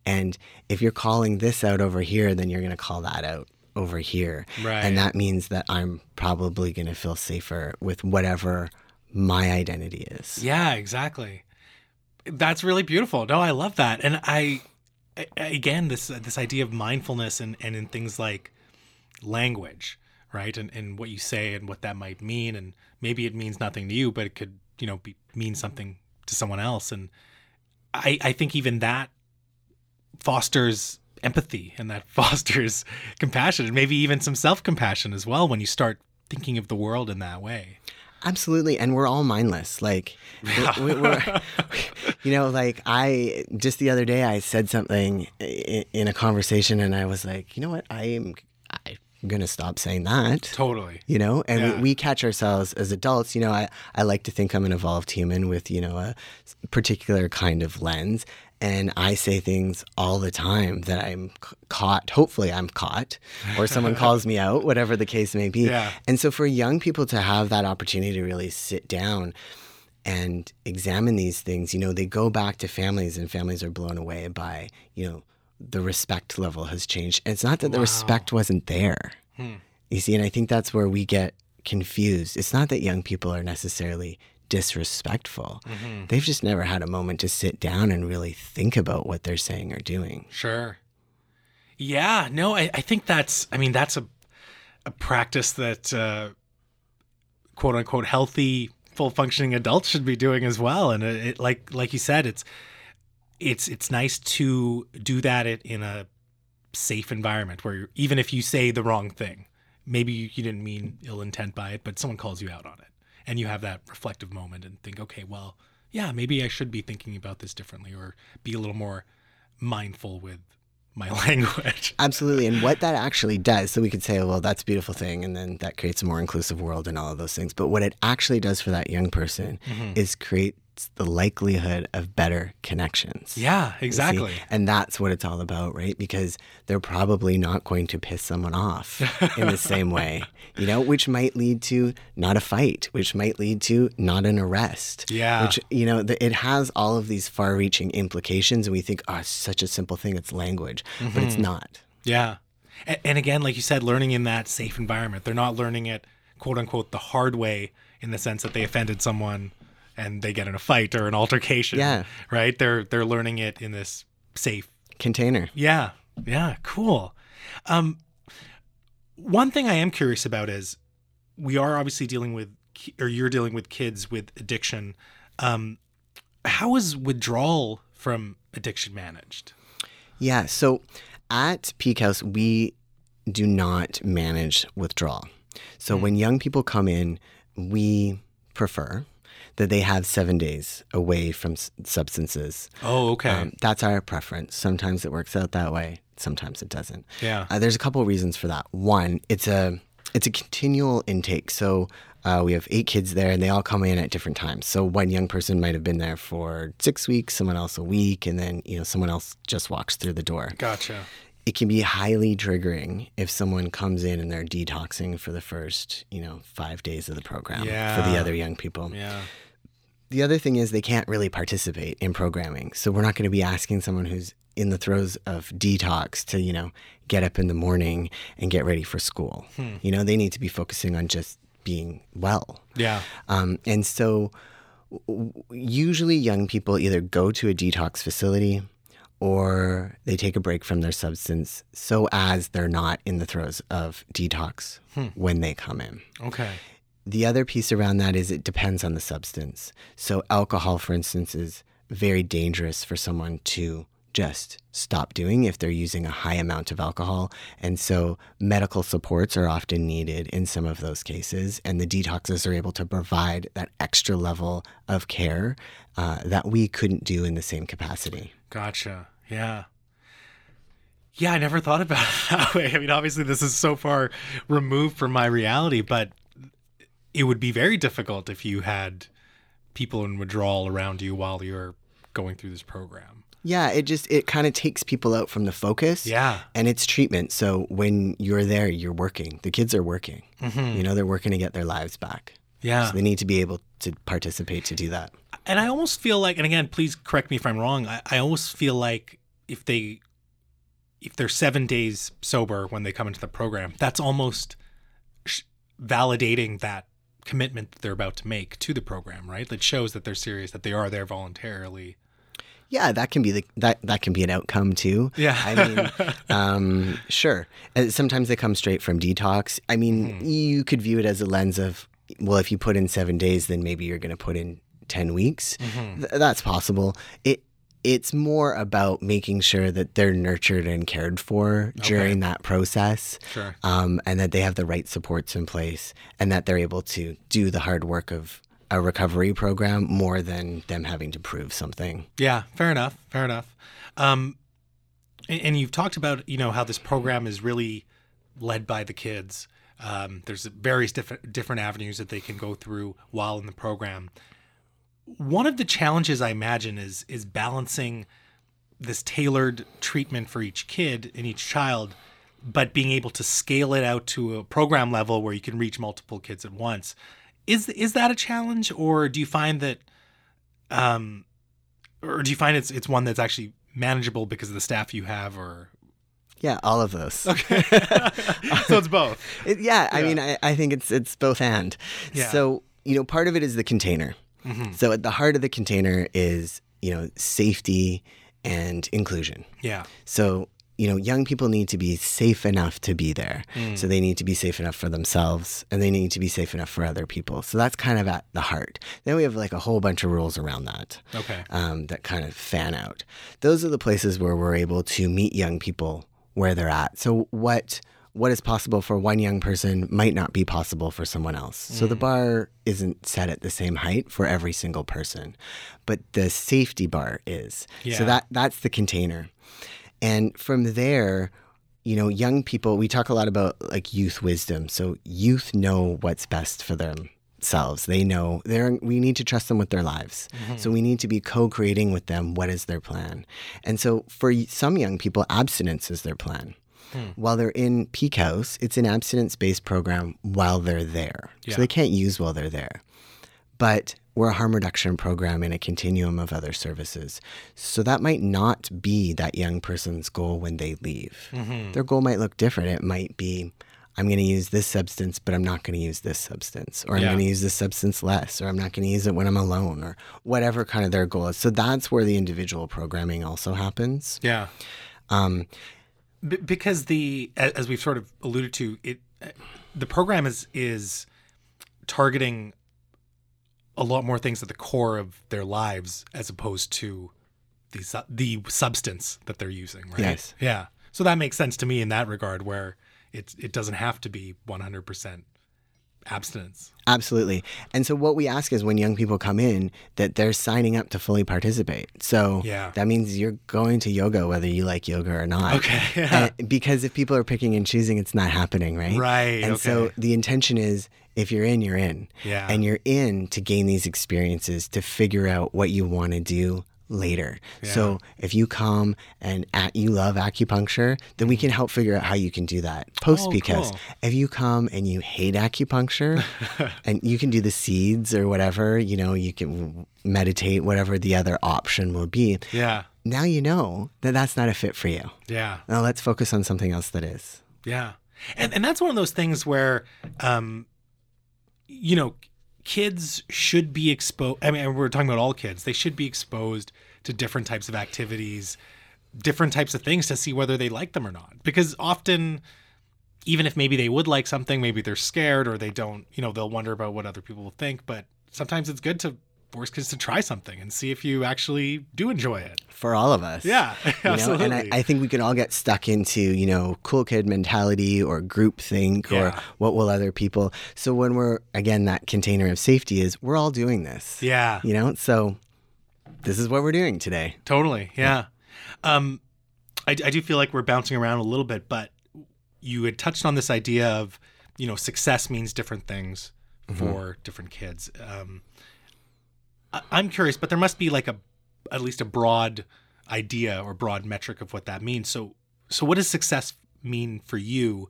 and if you're calling this out over here then you're going to call that out over here Right. and that means that i'm probably going to feel safer with whatever my identity is Yeah, exactly. That's really beautiful. No, I love that. And I, I- again, this this idea of mindfulness and, and in things like language, right? And, and what you say and what that might mean. And maybe it means nothing to you, but it could, you know, be, mean something to someone else. And I, I think even that fosters empathy and that fosters compassion and maybe even some self-compassion as well when you start thinking of the world in that way. Absolutely, and we're all mindless. Like, we, we, we're, you know, like I just the other day I said something in, in a conversation, and I was like, you know what, I am, I'm gonna stop saying that. Totally. You know, and Yeah. we, we catch ourselves as adults. You know, I, I like to think I'm an evolved human with you know a particular kind of lens, and I say things all the time that I'm c- caught. Hopefully, I'm caught, or someone calls me out, whatever the case may be. Yeah. And so, for young people to have that opportunity to really sit down and examine these things, you know, they go back to families, and families are blown away by, you know, the respect level has changed. And it's not that the respect wasn't there. You see, and I think that's where we get confused. It's not that young people are necessarily disrespectful. They've just never had a moment to sit down and really think about what they're saying or doing. Sure. Yeah, no, I, I think that's, I mean, that's a, a practice that uh, quote unquote healthy, full functioning adults should be doing as well. And it, it like, like you said, it's, it's, it's nice to do that in a safe environment where you're, even if you say the wrong thing, maybe you, you didn't mean ill intent by it, but someone calls you out on it and you have that reflective moment and think, okay, well, yeah, maybe I should be thinking about this differently or be a little more mindful with my language. Absolutely. And what that actually does, so we could say, well, that's a beautiful thing, and then that creates a more inclusive world and all of those things. But what it actually does for that young person mm-hmm. is creates the likelihood of better connections. Yeah, exactly. And that's what it's all about, right? Because they're probably not going to piss someone off in the same way, you know, which might lead to not a fight, which might lead to not an arrest. Yeah. Which, you know, the, it has all of these far reaching implications. And we think, oh, it's such a simple thing, it's language, but Mm-hmm. it's not. Yeah. And, and again, like you said, learning in that safe environment. They're not learning it, quote unquote, the hard way in the sense that they offended someone and they get in a fight or an altercation. Yeah. Right? They're they're learning it in this safe Container. Yeah. Yeah. Cool. Um, one thing I am curious about is we are obviously dealing with, or you're dealing with kids with addiction. Um, how is withdrawal from addiction managed? Yeah. So at Peak House, we do not manage withdrawal. So when young people come in, we prefer that they have seven days away from s- substances. Oh, okay. Um, that's our preference. Sometimes it works out that way. Sometimes it doesn't. yeah. Uh, there's a couple of reasons for that. One, it's a it's a continual intake. So uh, we have eight kids there, and they all come in at different times. So one young person might have been there for six weeks, someone else a week, and then you know someone else just walks through the door. Gotcha. It can be highly triggering if someone comes in and they're detoxing for the first you know five days of the program for the other young people. Yeah. The other thing is they can't really participate in programming. So we're not going to be asking someone who's in the throes of detox to, you know, get up in the morning and get ready for school. You know, they need to be focusing on just being well. Yeah. Um, and so w- usually young people either go to a detox facility or they take a break from their substance so as they're not in the throes of detox when they come in. Okay. The other piece around that is it depends on the substance. So, alcohol, for instance, is very dangerous for someone to just stop doing if they're using a high amount of alcohol. And so, medical supports are often needed in some of those cases. And the detoxes are able to provide that extra level of care uh, that we couldn't do in the same capacity. Gotcha. Yeah. Yeah, I never thought about it that way. I mean, obviously, this is so far removed from my reality, but it would be very difficult if you had people in withdrawal around you while you're going through this program. Yeah, it just, it kind of takes people out from the focus. Yeah. And it's treatment. So when you're there, you're working. The kids are working. Mm-hmm. You know, they're working to get their lives back. Yeah. So they need to be able to participate to do that. and I almost feel like, and again, please correct me if I'm wrong. I, I almost feel like if they, if they're seven days sober when they come into the program, that's almost validating that commitment that they're about to make to the program, right? That shows that they're serious, that they are there voluntarily. Yeah, that can be the that that can be an outcome too. Yeah. I mean, um, sure. Uh, Sometimes they come straight from detox. I mean, you could view it as a lens of, well, if you put in seven days, then maybe you're going to put in ten weeks. Th- that's possible. It it's more about making sure that they're nurtured and cared for during that process. Sure. um, and that they have the right supports in place and that they're able to do the hard work of a recovery program more than them having to prove something. Yeah, fair enough. Fair enough. Um, and, and you've talked about you know how this program is really led by the kids. Um, there's various different different avenues that they can go through while in the program. One of the challenges I imagine is is balancing this tailored treatment for each kid and each child, but being able to scale it out to a program level where you can reach multiple kids at once. Is is that a challenge, or do you find that um, or do you find it's it's one that's actually manageable because of the staff you have or Yeah, all of those. Okay. so it's both. It- yeah, I mean, I, I think it's it's both and. Yeah. So you know, part of it is the container. So at the heart of the container is you know safety and inclusion. Yeah. So you know, young people need to be safe enough to be there. Mm. So they need to be safe enough for themselves, and they need to be safe enough for other people. So that's kind of at the heart. Then we have like a whole bunch of rules around that Okay. um, that kind of fan out. Those are the places where we're able to meet young people where they're at. So what what is possible for one young person might not be possible for someone else. So the mm. bar isn't set at the same height for every single person, but the safety bar is. Yeah. So that that's the container. And from there, you know, young people, we talk a lot about like youth wisdom. So youth know what's best for themselves. They know they're, we need to trust them with their lives. Mm-hmm. So we need to be co creating with them what is their plan. And so for some young people, abstinence is their plan. While they're in Peak House, it's an abstinence based program while they're there. Yeah. So they can't use while they're there but we're a harm reduction program in a continuum of other services. So that might not be that young person's goal when they leave. Their goal might look different. It might be, I'm going to use this substance, but I'm not going to use this substance, or I'm Yeah. going to use this substance less, or I'm not going to use it when I'm alone, or whatever kind of their goal is. So that's where the individual programming also happens. Yeah. Um, B- because the as we've sort of alluded to it the program is is targeting a lot more things at the core of their lives as opposed to the su- the substance that they're using right Yes. yeah so that makes sense to me in that regard where it it doesn't have to be 100% abstinence Absolutely. And so what we ask is when young people come in that they're signing up to fully participate. So Yeah. that means you're going to yoga whether you like yoga or not. Okay, yeah. And- because if people are picking and choosing, it's not happening, right? Right, And so the intention is if you're in, you're in. Yeah. And you're in to gain these experiences to figure out what you want to do later. So if you come and at, you love acupuncture, then we can help figure out how you can do that post Oh, peak cool. If you come and you hate acupuncture, and you can do the seeds or whatever, you know, you can meditate, whatever the other option will be. yeah Now you know that that's not a fit for you. yeah Now let's focus on something else that is. Yeah. And and that's one of those things where um you know, kids should be exposed I mean we're talking about all kids. They should be exposed to different types of activities, different types of things to see whether they like them or not. Because often even if maybe they would like something, maybe they're scared or they don't, you know, they'll wonder about what other people will think, but sometimes it's good to force kids to try something and see if you actually do enjoy it. For all of us. Yeah, You know, absolutely. and I, I think we can all get stuck into, you know, cool kid mentality or group think or what will other people. So when we're, again, that container of safety is we're all doing this. yeah. You know, so this is what we're doing today. Totally. Yeah. Um, I, I do feel like we're bouncing around a little bit, but you had touched on this idea of, you know, success means different things for different kids. Um, I'm curious, but there must be like a, at least a broad idea or broad metric of what that means. So, so what does success mean for you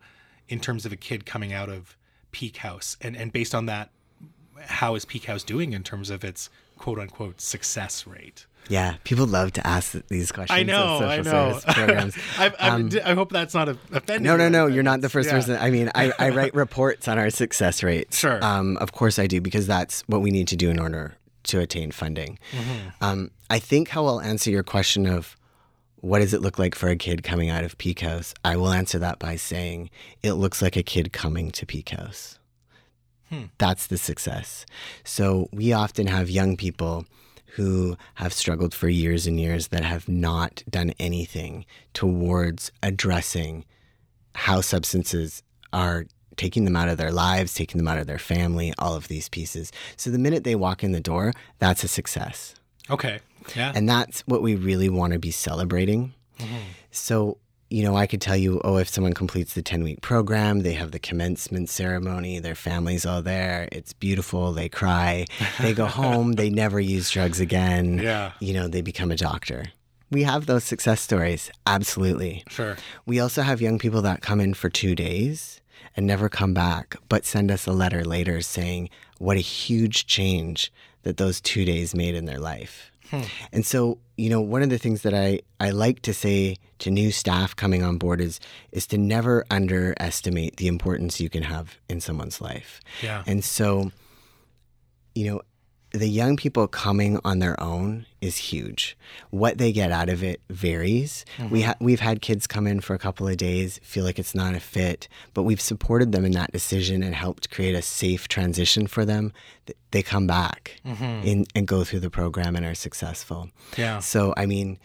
in terms of a kid coming out of Peak House? And, and based on that, how is Peak House doing in terms of its quote unquote success rate? Yeah, people love to ask these questions. I know, I know. programs. I, I, Um, I hope that's not offending. No, no, no. You're not the first Yeah. person. I mean, I, I write reports on our success rate. Sure. Um, of course I do because that's what we need to do in order to attain funding. Mm-hmm. Um, I think how I'll answer your question of what does it look like for a kid coming out of Peak House, I will answer that by saying it looks like a kid coming to Peak House. Hmm. That's the success. So we often have young people who have struggled for years and years that have not done anything towards addressing how substances are taking them out of their lives, taking them out of their family, all of these pieces. So the minute they walk in the door, that's a success. Okay. Yeah. And that's what we really want to be celebrating. Mm-hmm. So, you know, I could tell you, oh, if someone completes the 10 week program, they have the commencement ceremony, their family's all there, it's beautiful, they cry, they go home, they never use drugs again, Yeah. you know, they become a doctor. We have those success stories, absolutely. Sure. We also have young people that come in for two days and never come back, but send us a letter later saying what a huge change that those two days made in their life. Hmm. And so, you know, one of the things that I, I like to say to new staff coming on board is is to never underestimate the importance you can have in someone's life. Yeah. And so, you know, the young people coming on their own is huge. What they get out of it varies. Mm-hmm. We ha- we've had kids come in for a couple of days, feel like it's not a fit, but we've supported them in that decision and helped create a safe transition for them. They come back mm-hmm. in, and go through the program and are successful. Yeah. So I mean,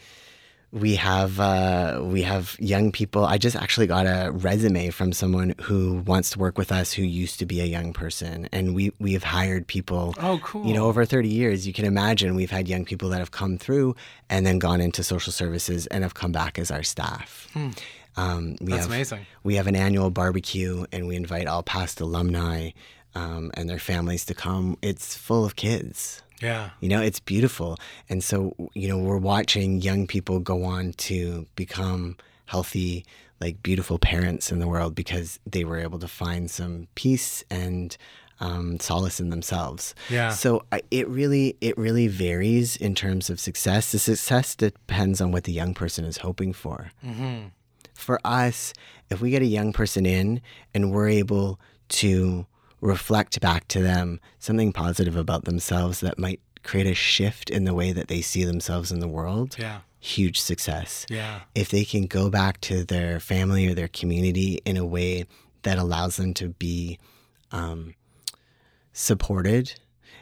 we have uh, we have young people. I just actually got a resume from someone who wants to work with us who used to be a young person, and we we have hired people. Oh, cool. You know, over thirty years, you can imagine we've had young people that have come through and then gone into social services and have come back as our staff. Um, we Hmm. That's have, amazing. We have an annual barbecue, and we invite all past alumni um, and their families to come. It's full of kids. Yeah. You know, it's beautiful. And so, you know, we're watching young people go on to become healthy, like beautiful parents in the world because they were able to find some peace and um, solace in themselves. Yeah. So I, it really, it really varies in terms of success. The success depends on what the young person is hoping for. For us, if we get a young person in and we're able to reflect back to them something positive about themselves that might create a shift in the way that they see themselves in the world, Yeah. huge success. Yeah. If they can go back to their family or their community in a way that allows them to be um, supported,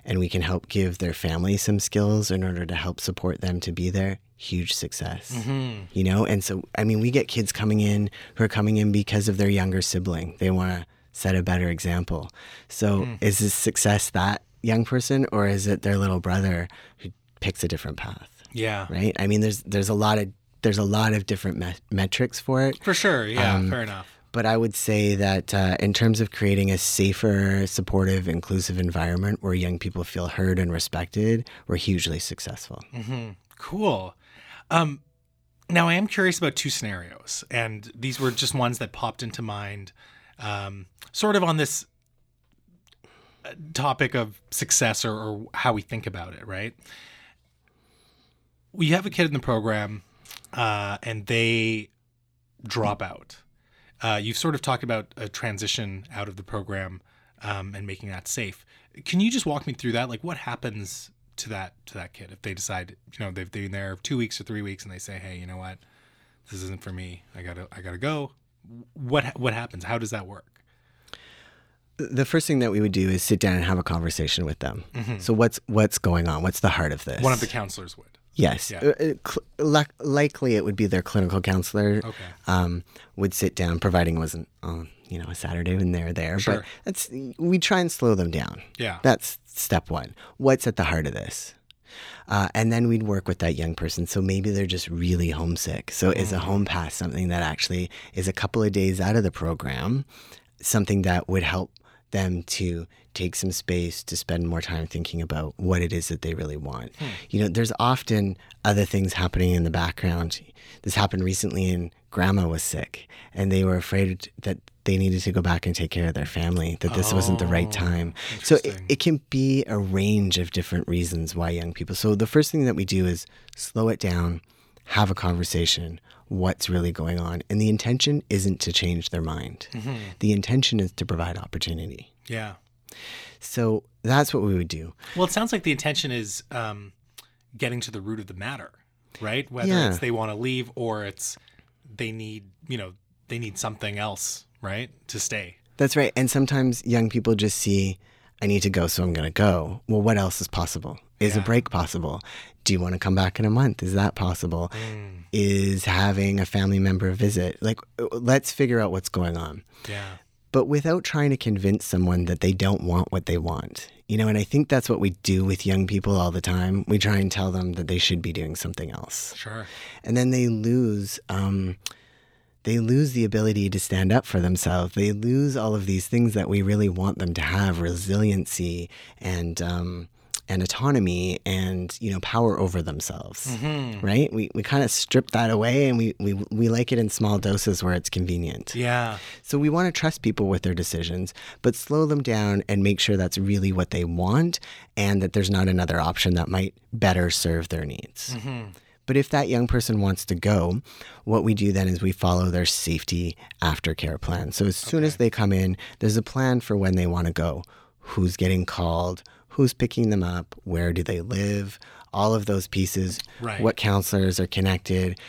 and we can help give their family some skills in order to help support them to be there, huge success. You know, and so I mean, we get kids coming in who are coming in because of their younger sibling. They want to set a better example. So, is this success that young person, or is it their little brother who picks a different path? Yeah. right? I mean, there's there's a lot of there's a lot of different me- metrics for it, For sure. Yeah. Um, fair enough. but I would say that uh, in terms of creating a safer, supportive, inclusive environment where young people feel heard and respected, we're hugely successful. Cool. Um, now I am curious about two scenarios, and these were just ones that popped into mind, um, sort of on this uh, topic of success or, or how we think about it. Right? We have a kid in the program, uh, and they drop out. Uh, you've sort of talked about a transition out of the program um, and making that safe. Can you just walk me through that? Like, what happens to that to that kid if they decide, you know, they've been there two weeks or three weeks, and they say, "Hey, you know what? This isn't for me. I gotta I gotta go." What what happens? How does that work? The first thing that we would do is sit down and have a conversation with them. So what's what's going on? What's the heart of this? One of the counselors would. Yes. Yeah. Uh, uh, cl- likely it would be their clinical counselor. Okay. Um, would sit down, providing it wasn't on you know a Saturday when they're there. Sure. But that's we try and slow them down. Yeah. That's step one. What's at the heart of this? Uh, and then we'd work with that young person. So maybe they're just really homesick. So is a home pass something that actually is a couple of days out of the program, something that would help them to take some space to spend more time thinking about what it is that they really want. You know, there's often other things happening in the background. This happened recently and grandma was sick and they were afraid that they needed to go back and take care of their family, that this wasn't the right time. So it, it can be a range of different reasons why young people. So the first thing that we do is slow it down, have a conversation. What's really going on? And the intention isn't to change their mind. The intention is to provide opportunity. Yeah. So that's what we would do. Well, it sounds like the intention is um, getting to the root of the matter, right? Whether Yeah. it's they want to leave or it's they need, you know, they need something else, right, to stay. That's right. And sometimes young people just see, I need to go, so I'm going to go. Well, what else is possible? Is a break possible? Do you want to come back in a month? Is that possible? Mm. Is having a family member visit? Like, let's figure out what's going on. Yeah. But without trying to convince someone that they don't want what they want. You know, and I think that's what we do with young people all the time. We try and tell them that they should be doing something else Sure. and then they lose um, they lose the ability to stand up for themselves they lose all of these things that we really want them to have resiliency and um, and autonomy and you know power over themselves mm-hmm. right we, we kind of strip that away and we, we we like it in small doses where it's convenient Yeah. so we want to trust people with their decisions but slow them down and make sure that's really what they want and that there's not another option that might better serve their needs mm-hmm. but if that young person wants to go, what we do then is we follow their safety aftercare plan. So as soon as they come in, there's a plan for when they want to go. Who's getting called? Who's picking them up? Where do they live? All of those pieces. Right. What counselors are connected?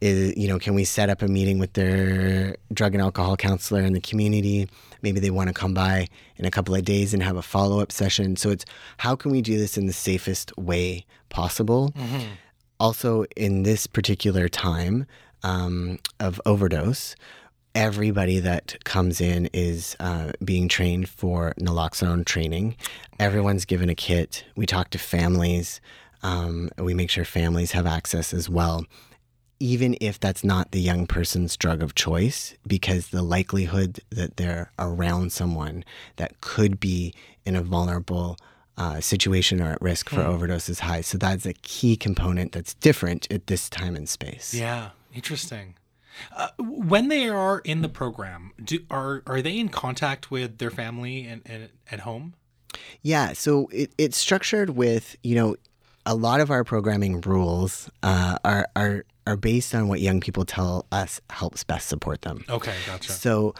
Is, you know, can we set up a meeting with their drug and alcohol counselor in the community? Maybe they want to come by in a couple of days and have a follow up session. So it's how can we do this in the safest way possible? also in this particular time um, of overdose everybody that comes in is uh, being trained for naloxone training everyone's given a kit we talk to families um, we make sure families have access as well even if that's not the young person's drug of choice, because the likelihood that they're around someone that could be in a vulnerable uh, situation or at risk for overdose is high. So that's a key component that's different at this time and space. Yeah. Interesting. Uh, when they are in the program, do, are are they in contact with their family and, and at home? Yeah, so it, it's structured with you know a lot of our programming rules uh, are are are based on what young people tell us helps best support them. Okay, gotcha. So,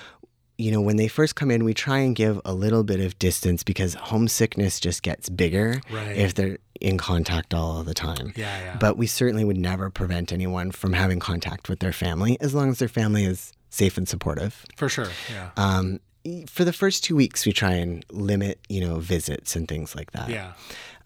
you know, when they first come in, we try and give a little bit of distance because homesickness just gets bigger Right. if they're in contact all the time. Yeah, yeah. But we certainly would never prevent anyone from having contact with their family as long as their family is safe and supportive. For sure. Yeah. Um, for the first two weeks, we try and limit, you know, visits and things like that. yeah.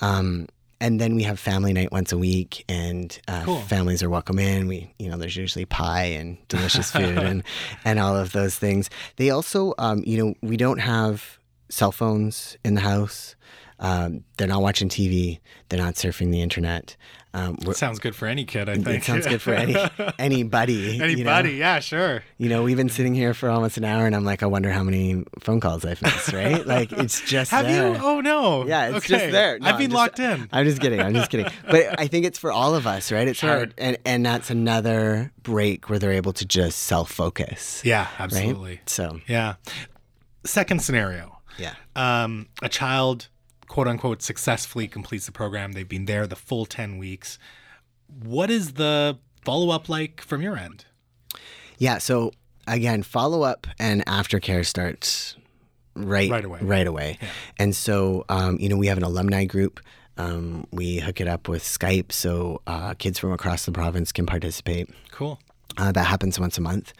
Um, and then we have family night once a week, and uh, Cool. families are welcome in. We, you know, there's usually pie and delicious food and and all of those things. They also, um, you know, we don't have cell phones in the house. Um, they're not watching TV. They're not surfing the internet. Um, Sounds good for any kid, I think. it sounds good for any anybody. you know? Anybody, yeah, sure. You know, we've been sitting here for almost an hour, and I'm like, I wonder how many phone calls I've missed. Right? like, it's just Have there. you? Oh no. Yeah, it's okay. just there. No, I've been just- locked in. I'm just kidding. I'm just kidding. But I think it's for all of us, right? It's Sure. hard, and and that's another break where they're able to just self focus. Yeah, Right. absolutely. So Yeah. Second scenario. yeah, Um, a child, quote unquote, successfully completes the program. They've been there the full 10 weeks. What is the follow up like from your end? yeah. So again, follow up and aftercare starts right Right away. Right away. And so um, you know, we have an alumni group. Um, we hook it up with Skype so uh, kids from across the province can participate. Cool. Uh, that happens once a month.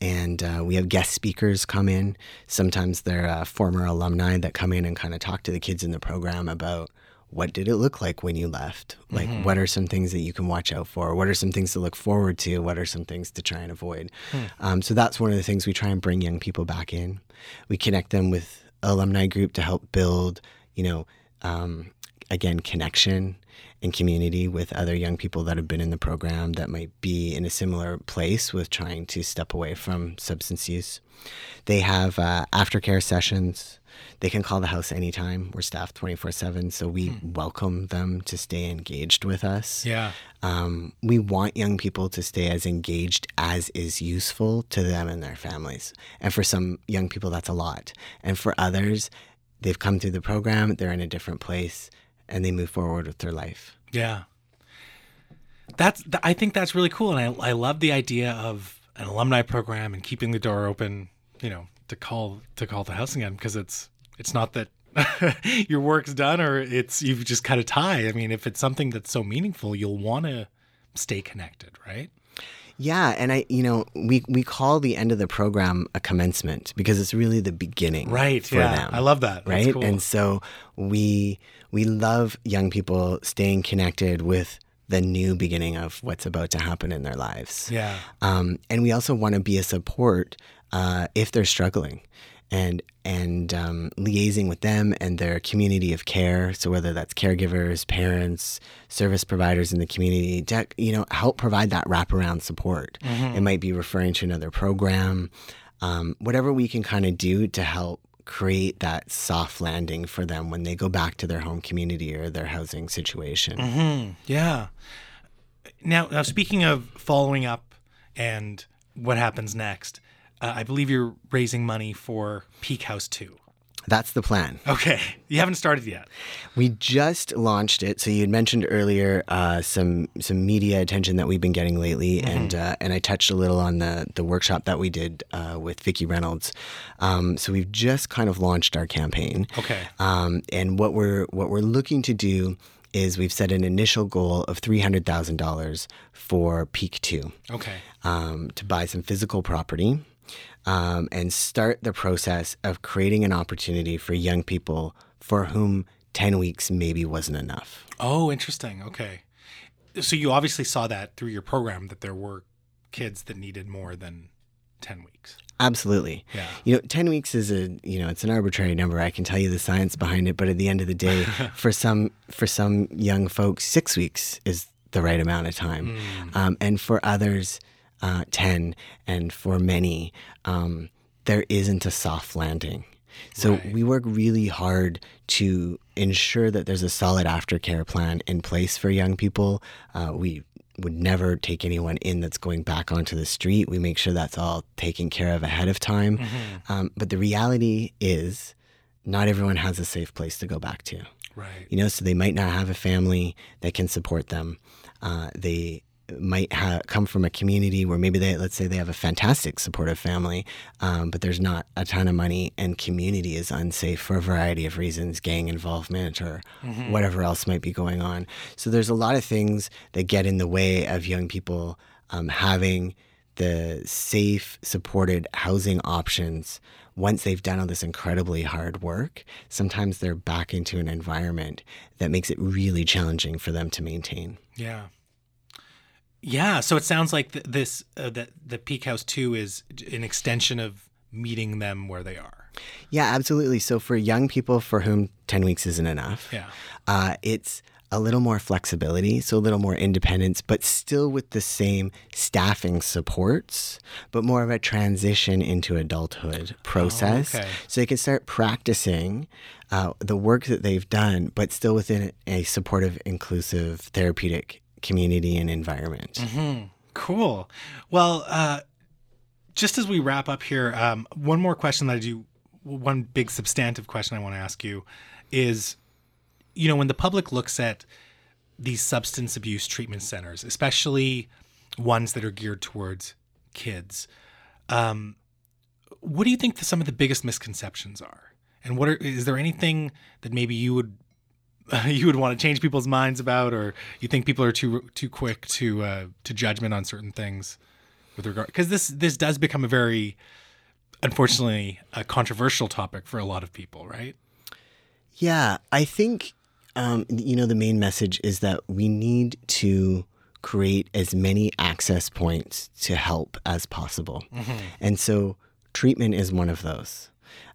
And uh, we have guest speakers come in. Sometimes they're uh, former alumni that come in and kind of talk to the kids in the program about what did it look like when you left? Like, what are some things that you can watch out for? What are some things to look forward to? What are some things to try and avoid? Um, so that's one of the things we try and bring young people back in. We connect them with alumni group to help build, you know, um, again, connection and community with other young people that have been in the program that might be in a similar place with trying to step away from substance use. They have uh, aftercare sessions. They can call the house anytime. We're staffed 24 7, so we welcome them to stay engaged with us. Yeah. Um, we want young people to stay as engaged as is useful to them and their families. And for some young people, that's a lot. And for others, they've come through the program, they're in a different place, and they move forward with their life. Yeah. That's I think that's really cool and I I love the idea of an alumni program and keeping the door open, you know, to call to call the house again because it's it's not that your work's done or it's you've just cut a tie. I mean, if it's something that's so meaningful, you'll want to stay connected, right? Yeah, and I, you know, we we call the end of the program a commencement because it's really the beginning, Right. For yeah. them, I love that. That's right? cool. And so we we love young people staying connected with the new beginning of what's about to happen in their lives. yeah. Um, and we also want to be a support uh, if they're struggling, and and um, liaising with them and their community of care. So whether that's caregivers, parents, service providers in the community, to, you know, help provide that wraparound support. It might be referring to another program, um, whatever we can kind of do to help create that soft landing for them when they go back to their home community or their housing situation. Mm-hmm. Yeah. Now, now speaking of following up and what happens next, uh, I believe you're raising money for Peak House 2. That's the plan. Okay. You haven't started yet. We just launched it. So you had mentioned earlier uh, some some media attention that we've been getting lately, and uh, and I touched a little on the the workshop that we did uh, with Vikki Reynolds. Um, so we've just kind of launched our campaign. Okay. Um, and what we're what we're looking to do is we've set an initial goal of three hundred thousand dollars for Peak Two Okay. um, to buy some physical property um, and start the process of creating an opportunity for young people for whom 10 weeks maybe wasn't enough. Oh, interesting. Okay. So you obviously saw that through your program that there were kids that needed more than 10 weeks. Absolutely. Yeah. You know, 10 weeks is a, you know, it's an arbitrary number. I can tell you the science behind it, but at the end of the day, for some for some young folks, 6 weeks is the right amount of time. Um, and for others, uh, 10 and for many, um, there isn't a soft landing. So Right. we work really hard to ensure that there's a solid aftercare plan in place for young people. Uh, we would never take anyone in that's going back onto the street. We make sure that's all taken care of ahead of time. Um, but the reality is, not everyone has a safe place to go back to Right. you know so they might not have a family that can support them uh, they might ha- come from a community where maybe they let's say they have a fantastic supportive family um, but there's not a ton of money and community is unsafe for a variety of reasons gang involvement or whatever else might be going on so there's a lot of things that get in the way of young people um, having the safe supported housing options once they've done all this incredibly hard work, sometimes they're back into an environment that makes it really challenging for them to maintain. Yeah. Yeah. So it sounds like th- this, uh, that the Peak House 2 is an extension of meeting them where they are. Yeah, absolutely. So for young people for whom 10 weeks isn't enough, Yeah. uh, it's a little more flexibility, so a little more independence, but still with the same staffing supports, but more of a transition into adulthood process. okay. So they can start practicing uh, the work that they've done, but still within a supportive, inclusive, therapeutic community and environment. Cool. Well, uh, just as we wrap up here, um, one more question that I do, one big substantive question I want to ask you is, you know, when the public looks at these substance abuse treatment centers, especially ones that are geared towards kids, um, what do you think some of the biggest misconceptions are? And what are, is there anything that maybe you would you would want to change people's minds about, or you think people are too too quick to uh, to judgment on certain things with regard? Because this this does become a very, unfortunately, a controversial topic for a lot of people, right? Yeah, I think um, you know the main message is that we need to create as many access points to help as possible, and so treatment is one of those.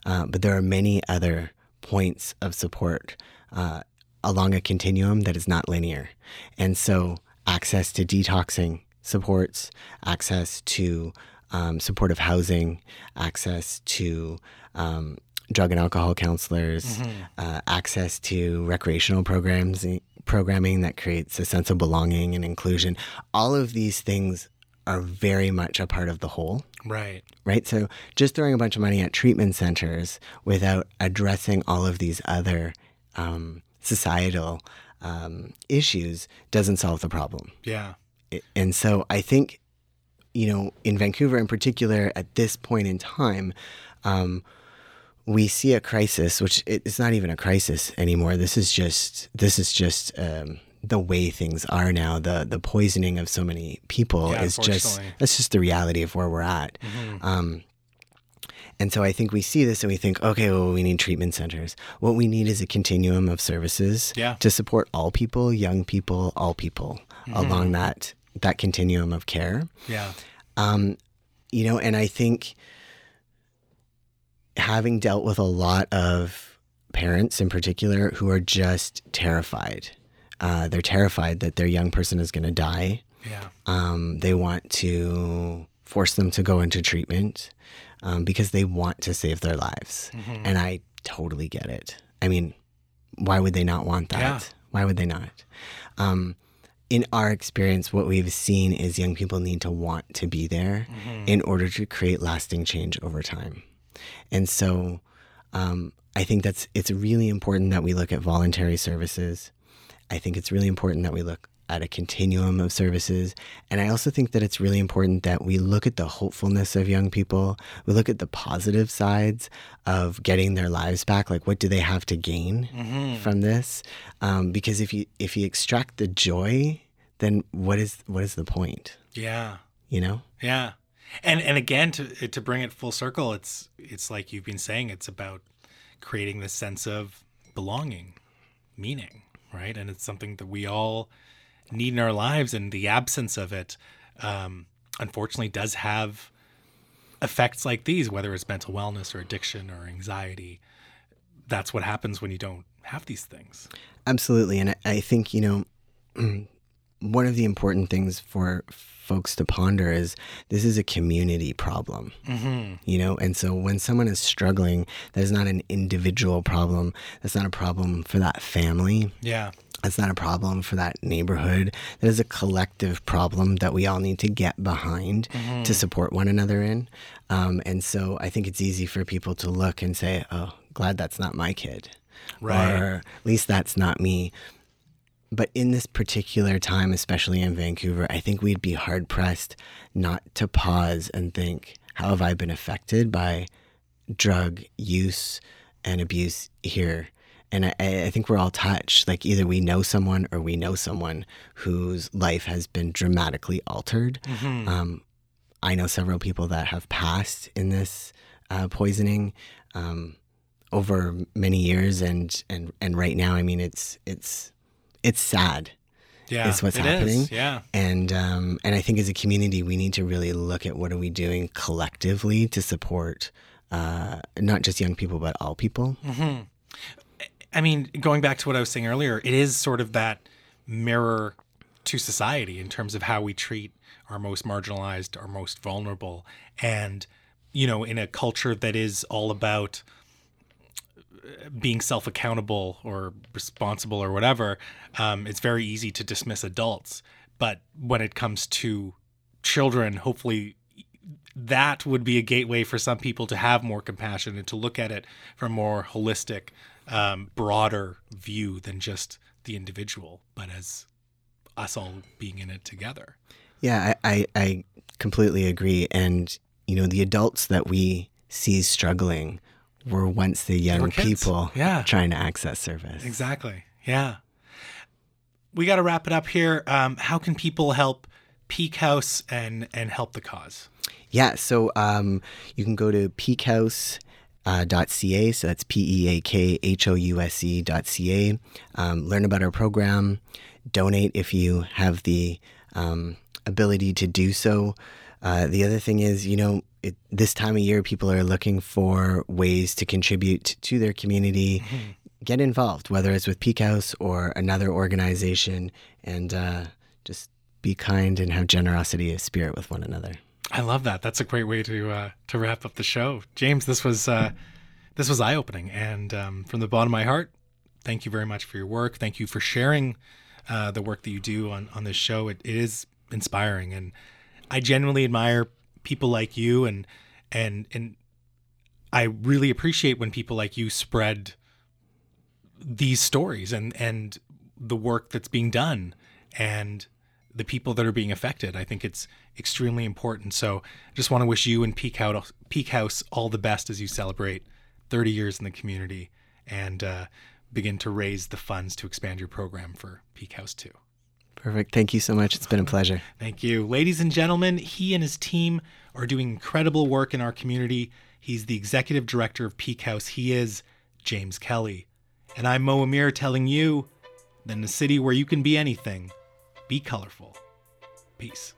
Uh, but there are many other points of support uh, along a continuum that is not linear, and so access to detoxing supports, access to um, supportive housing, access to um, drug and alcohol counselors, uh, access to recreational programs, programming that creates a sense of belonging and inclusion. All of these things are very much a part of the whole Right. right? So just throwing a bunch of money at treatment centers without addressing all of these other um, societal um, issues doesn't solve the problem. Yeah. And so I think, you know, in Vancouver in particular, at this point in time, um, we see a crisis, which it- it's not even a crisis anymore. This is just this is just um, the way things are now. The the poisoning of so many people Yeah, is just that's just the reality of where we're at. Um, and so I think we see this and we think, okay, well, we need treatment centers. What we need is a continuum of services Yeah. to support all people, young people, all people along that that continuum of care. Yeah. Um, you know, and I think having dealt with a lot of parents in particular who are just terrified. Uh, they're terrified that their young person is going to die. Yeah. Um, they want to force them to go into treatment. Um, because they want to save their lives. And I totally get it. I mean, why would they not want that? Yeah. Why would they not? Um, in our experience, what we've seen is young people need to want to be there in order to create lasting change over time. And so um, I think that's it's really important that we look at voluntary services. I think it's really important that we look at a continuum of services. And I also think that it's really important that we look at the hopefulness of young people. We look at the positive sides of getting their lives back. Like, what do they have to gain from this? Um, because if you if you extract the joy, then what is what is the point? Yeah. You know? Yeah. And and again to to bring it full circle, it's it's like you've been saying it's about creating this sense of belonging, meaning, right? And it's something that we all need in our lives and the absence of it um unfortunately does have effects like these whether it's mental wellness or addiction or anxiety. That's what happens when you don't have these things. Absolutely. And I, think, you know, one of the important things for folks to ponder is this is a community problem, Mhm. you know? And so when someone is struggling, that is not an individual problem. That's not a problem for that family. Yeah. That's not a problem for that neighborhood. That is a collective problem that we all need to get behind to support one another in. Um, and so I think it's easy for people to look and say, oh, glad that's not my kid. Right. Or at least that's not me. But in this particular time, especially in Vancouver, I think we'd be hard pressed not to pause and think, how have I been affected by drug use and abuse here? And I, I think we're all touched. Like either we know someone or we know someone whose life has been dramatically altered. Um, I know several people that have passed in this uh, poisoning um, over many years, and and and right now, I mean, it's it's it's sad, Yeah. Is what's it happening. Yeah. and um, and I think as a community, we need to really look at what are we doing collectively to support uh, not just young people but all people. I mean, going back to what I was saying earlier, it is sort of that mirror to society in terms of how we treat our most marginalized, our most vulnerable. And, you know, in a culture that is all about uh, being self accountable or responsible or whatever, um, it's very easy to dismiss adults. But when it comes to children, hopefully that would be a gateway for some people to have more compassion and to look at it from a more holistic, um, broader view than just the individual, but as us all being in it together. Yeah, I, I, I completely agree. And, you know, the adults that we see struggling were once the young people Yeah. trying to access service. Exactly. Yeah. We got to wrap it up here. Um, how can people help Peak House and and help the cause? Yeah, so um, you can go to peakhouse. Uh, .ca, so that's p e a k h o u s e dot ca. Um, learn about our program, donate if you have the um, ability to do so. Uh, the other thing is, you know, it, this time of year, people are looking for ways to contribute to their community. Get involved, whether it's with Peak House or another organization, and uh, just be kind and have generosity of spirit with one another. I love that. That's a great way to uh, to wrap up the show, James. This was uh, this was eye opening, and um, from the bottom of my heart, thank you very much for your work. Thank you for sharing uh, the work that you do on on this show. It, it is inspiring, and I genuinely admire people like you, and and and I really appreciate when people like you spread these stories and and the work that's being done and the people that are being affected. I think it's extremely important. So I just want to wish you and Peak House, Peak House all the best as you celebrate 30 years in the community and uh, begin to raise the funds to expand your program for Peak House 2. Perfect. Thank you so much. It's been a pleasure. Thank you. Ladies and gentlemen, he and his team are doing incredible work in our community. He's the executive director of Peak House. He is James Kelly. And I'm Mo Amir telling you that in a city where you can be anything, be colorful. Peace.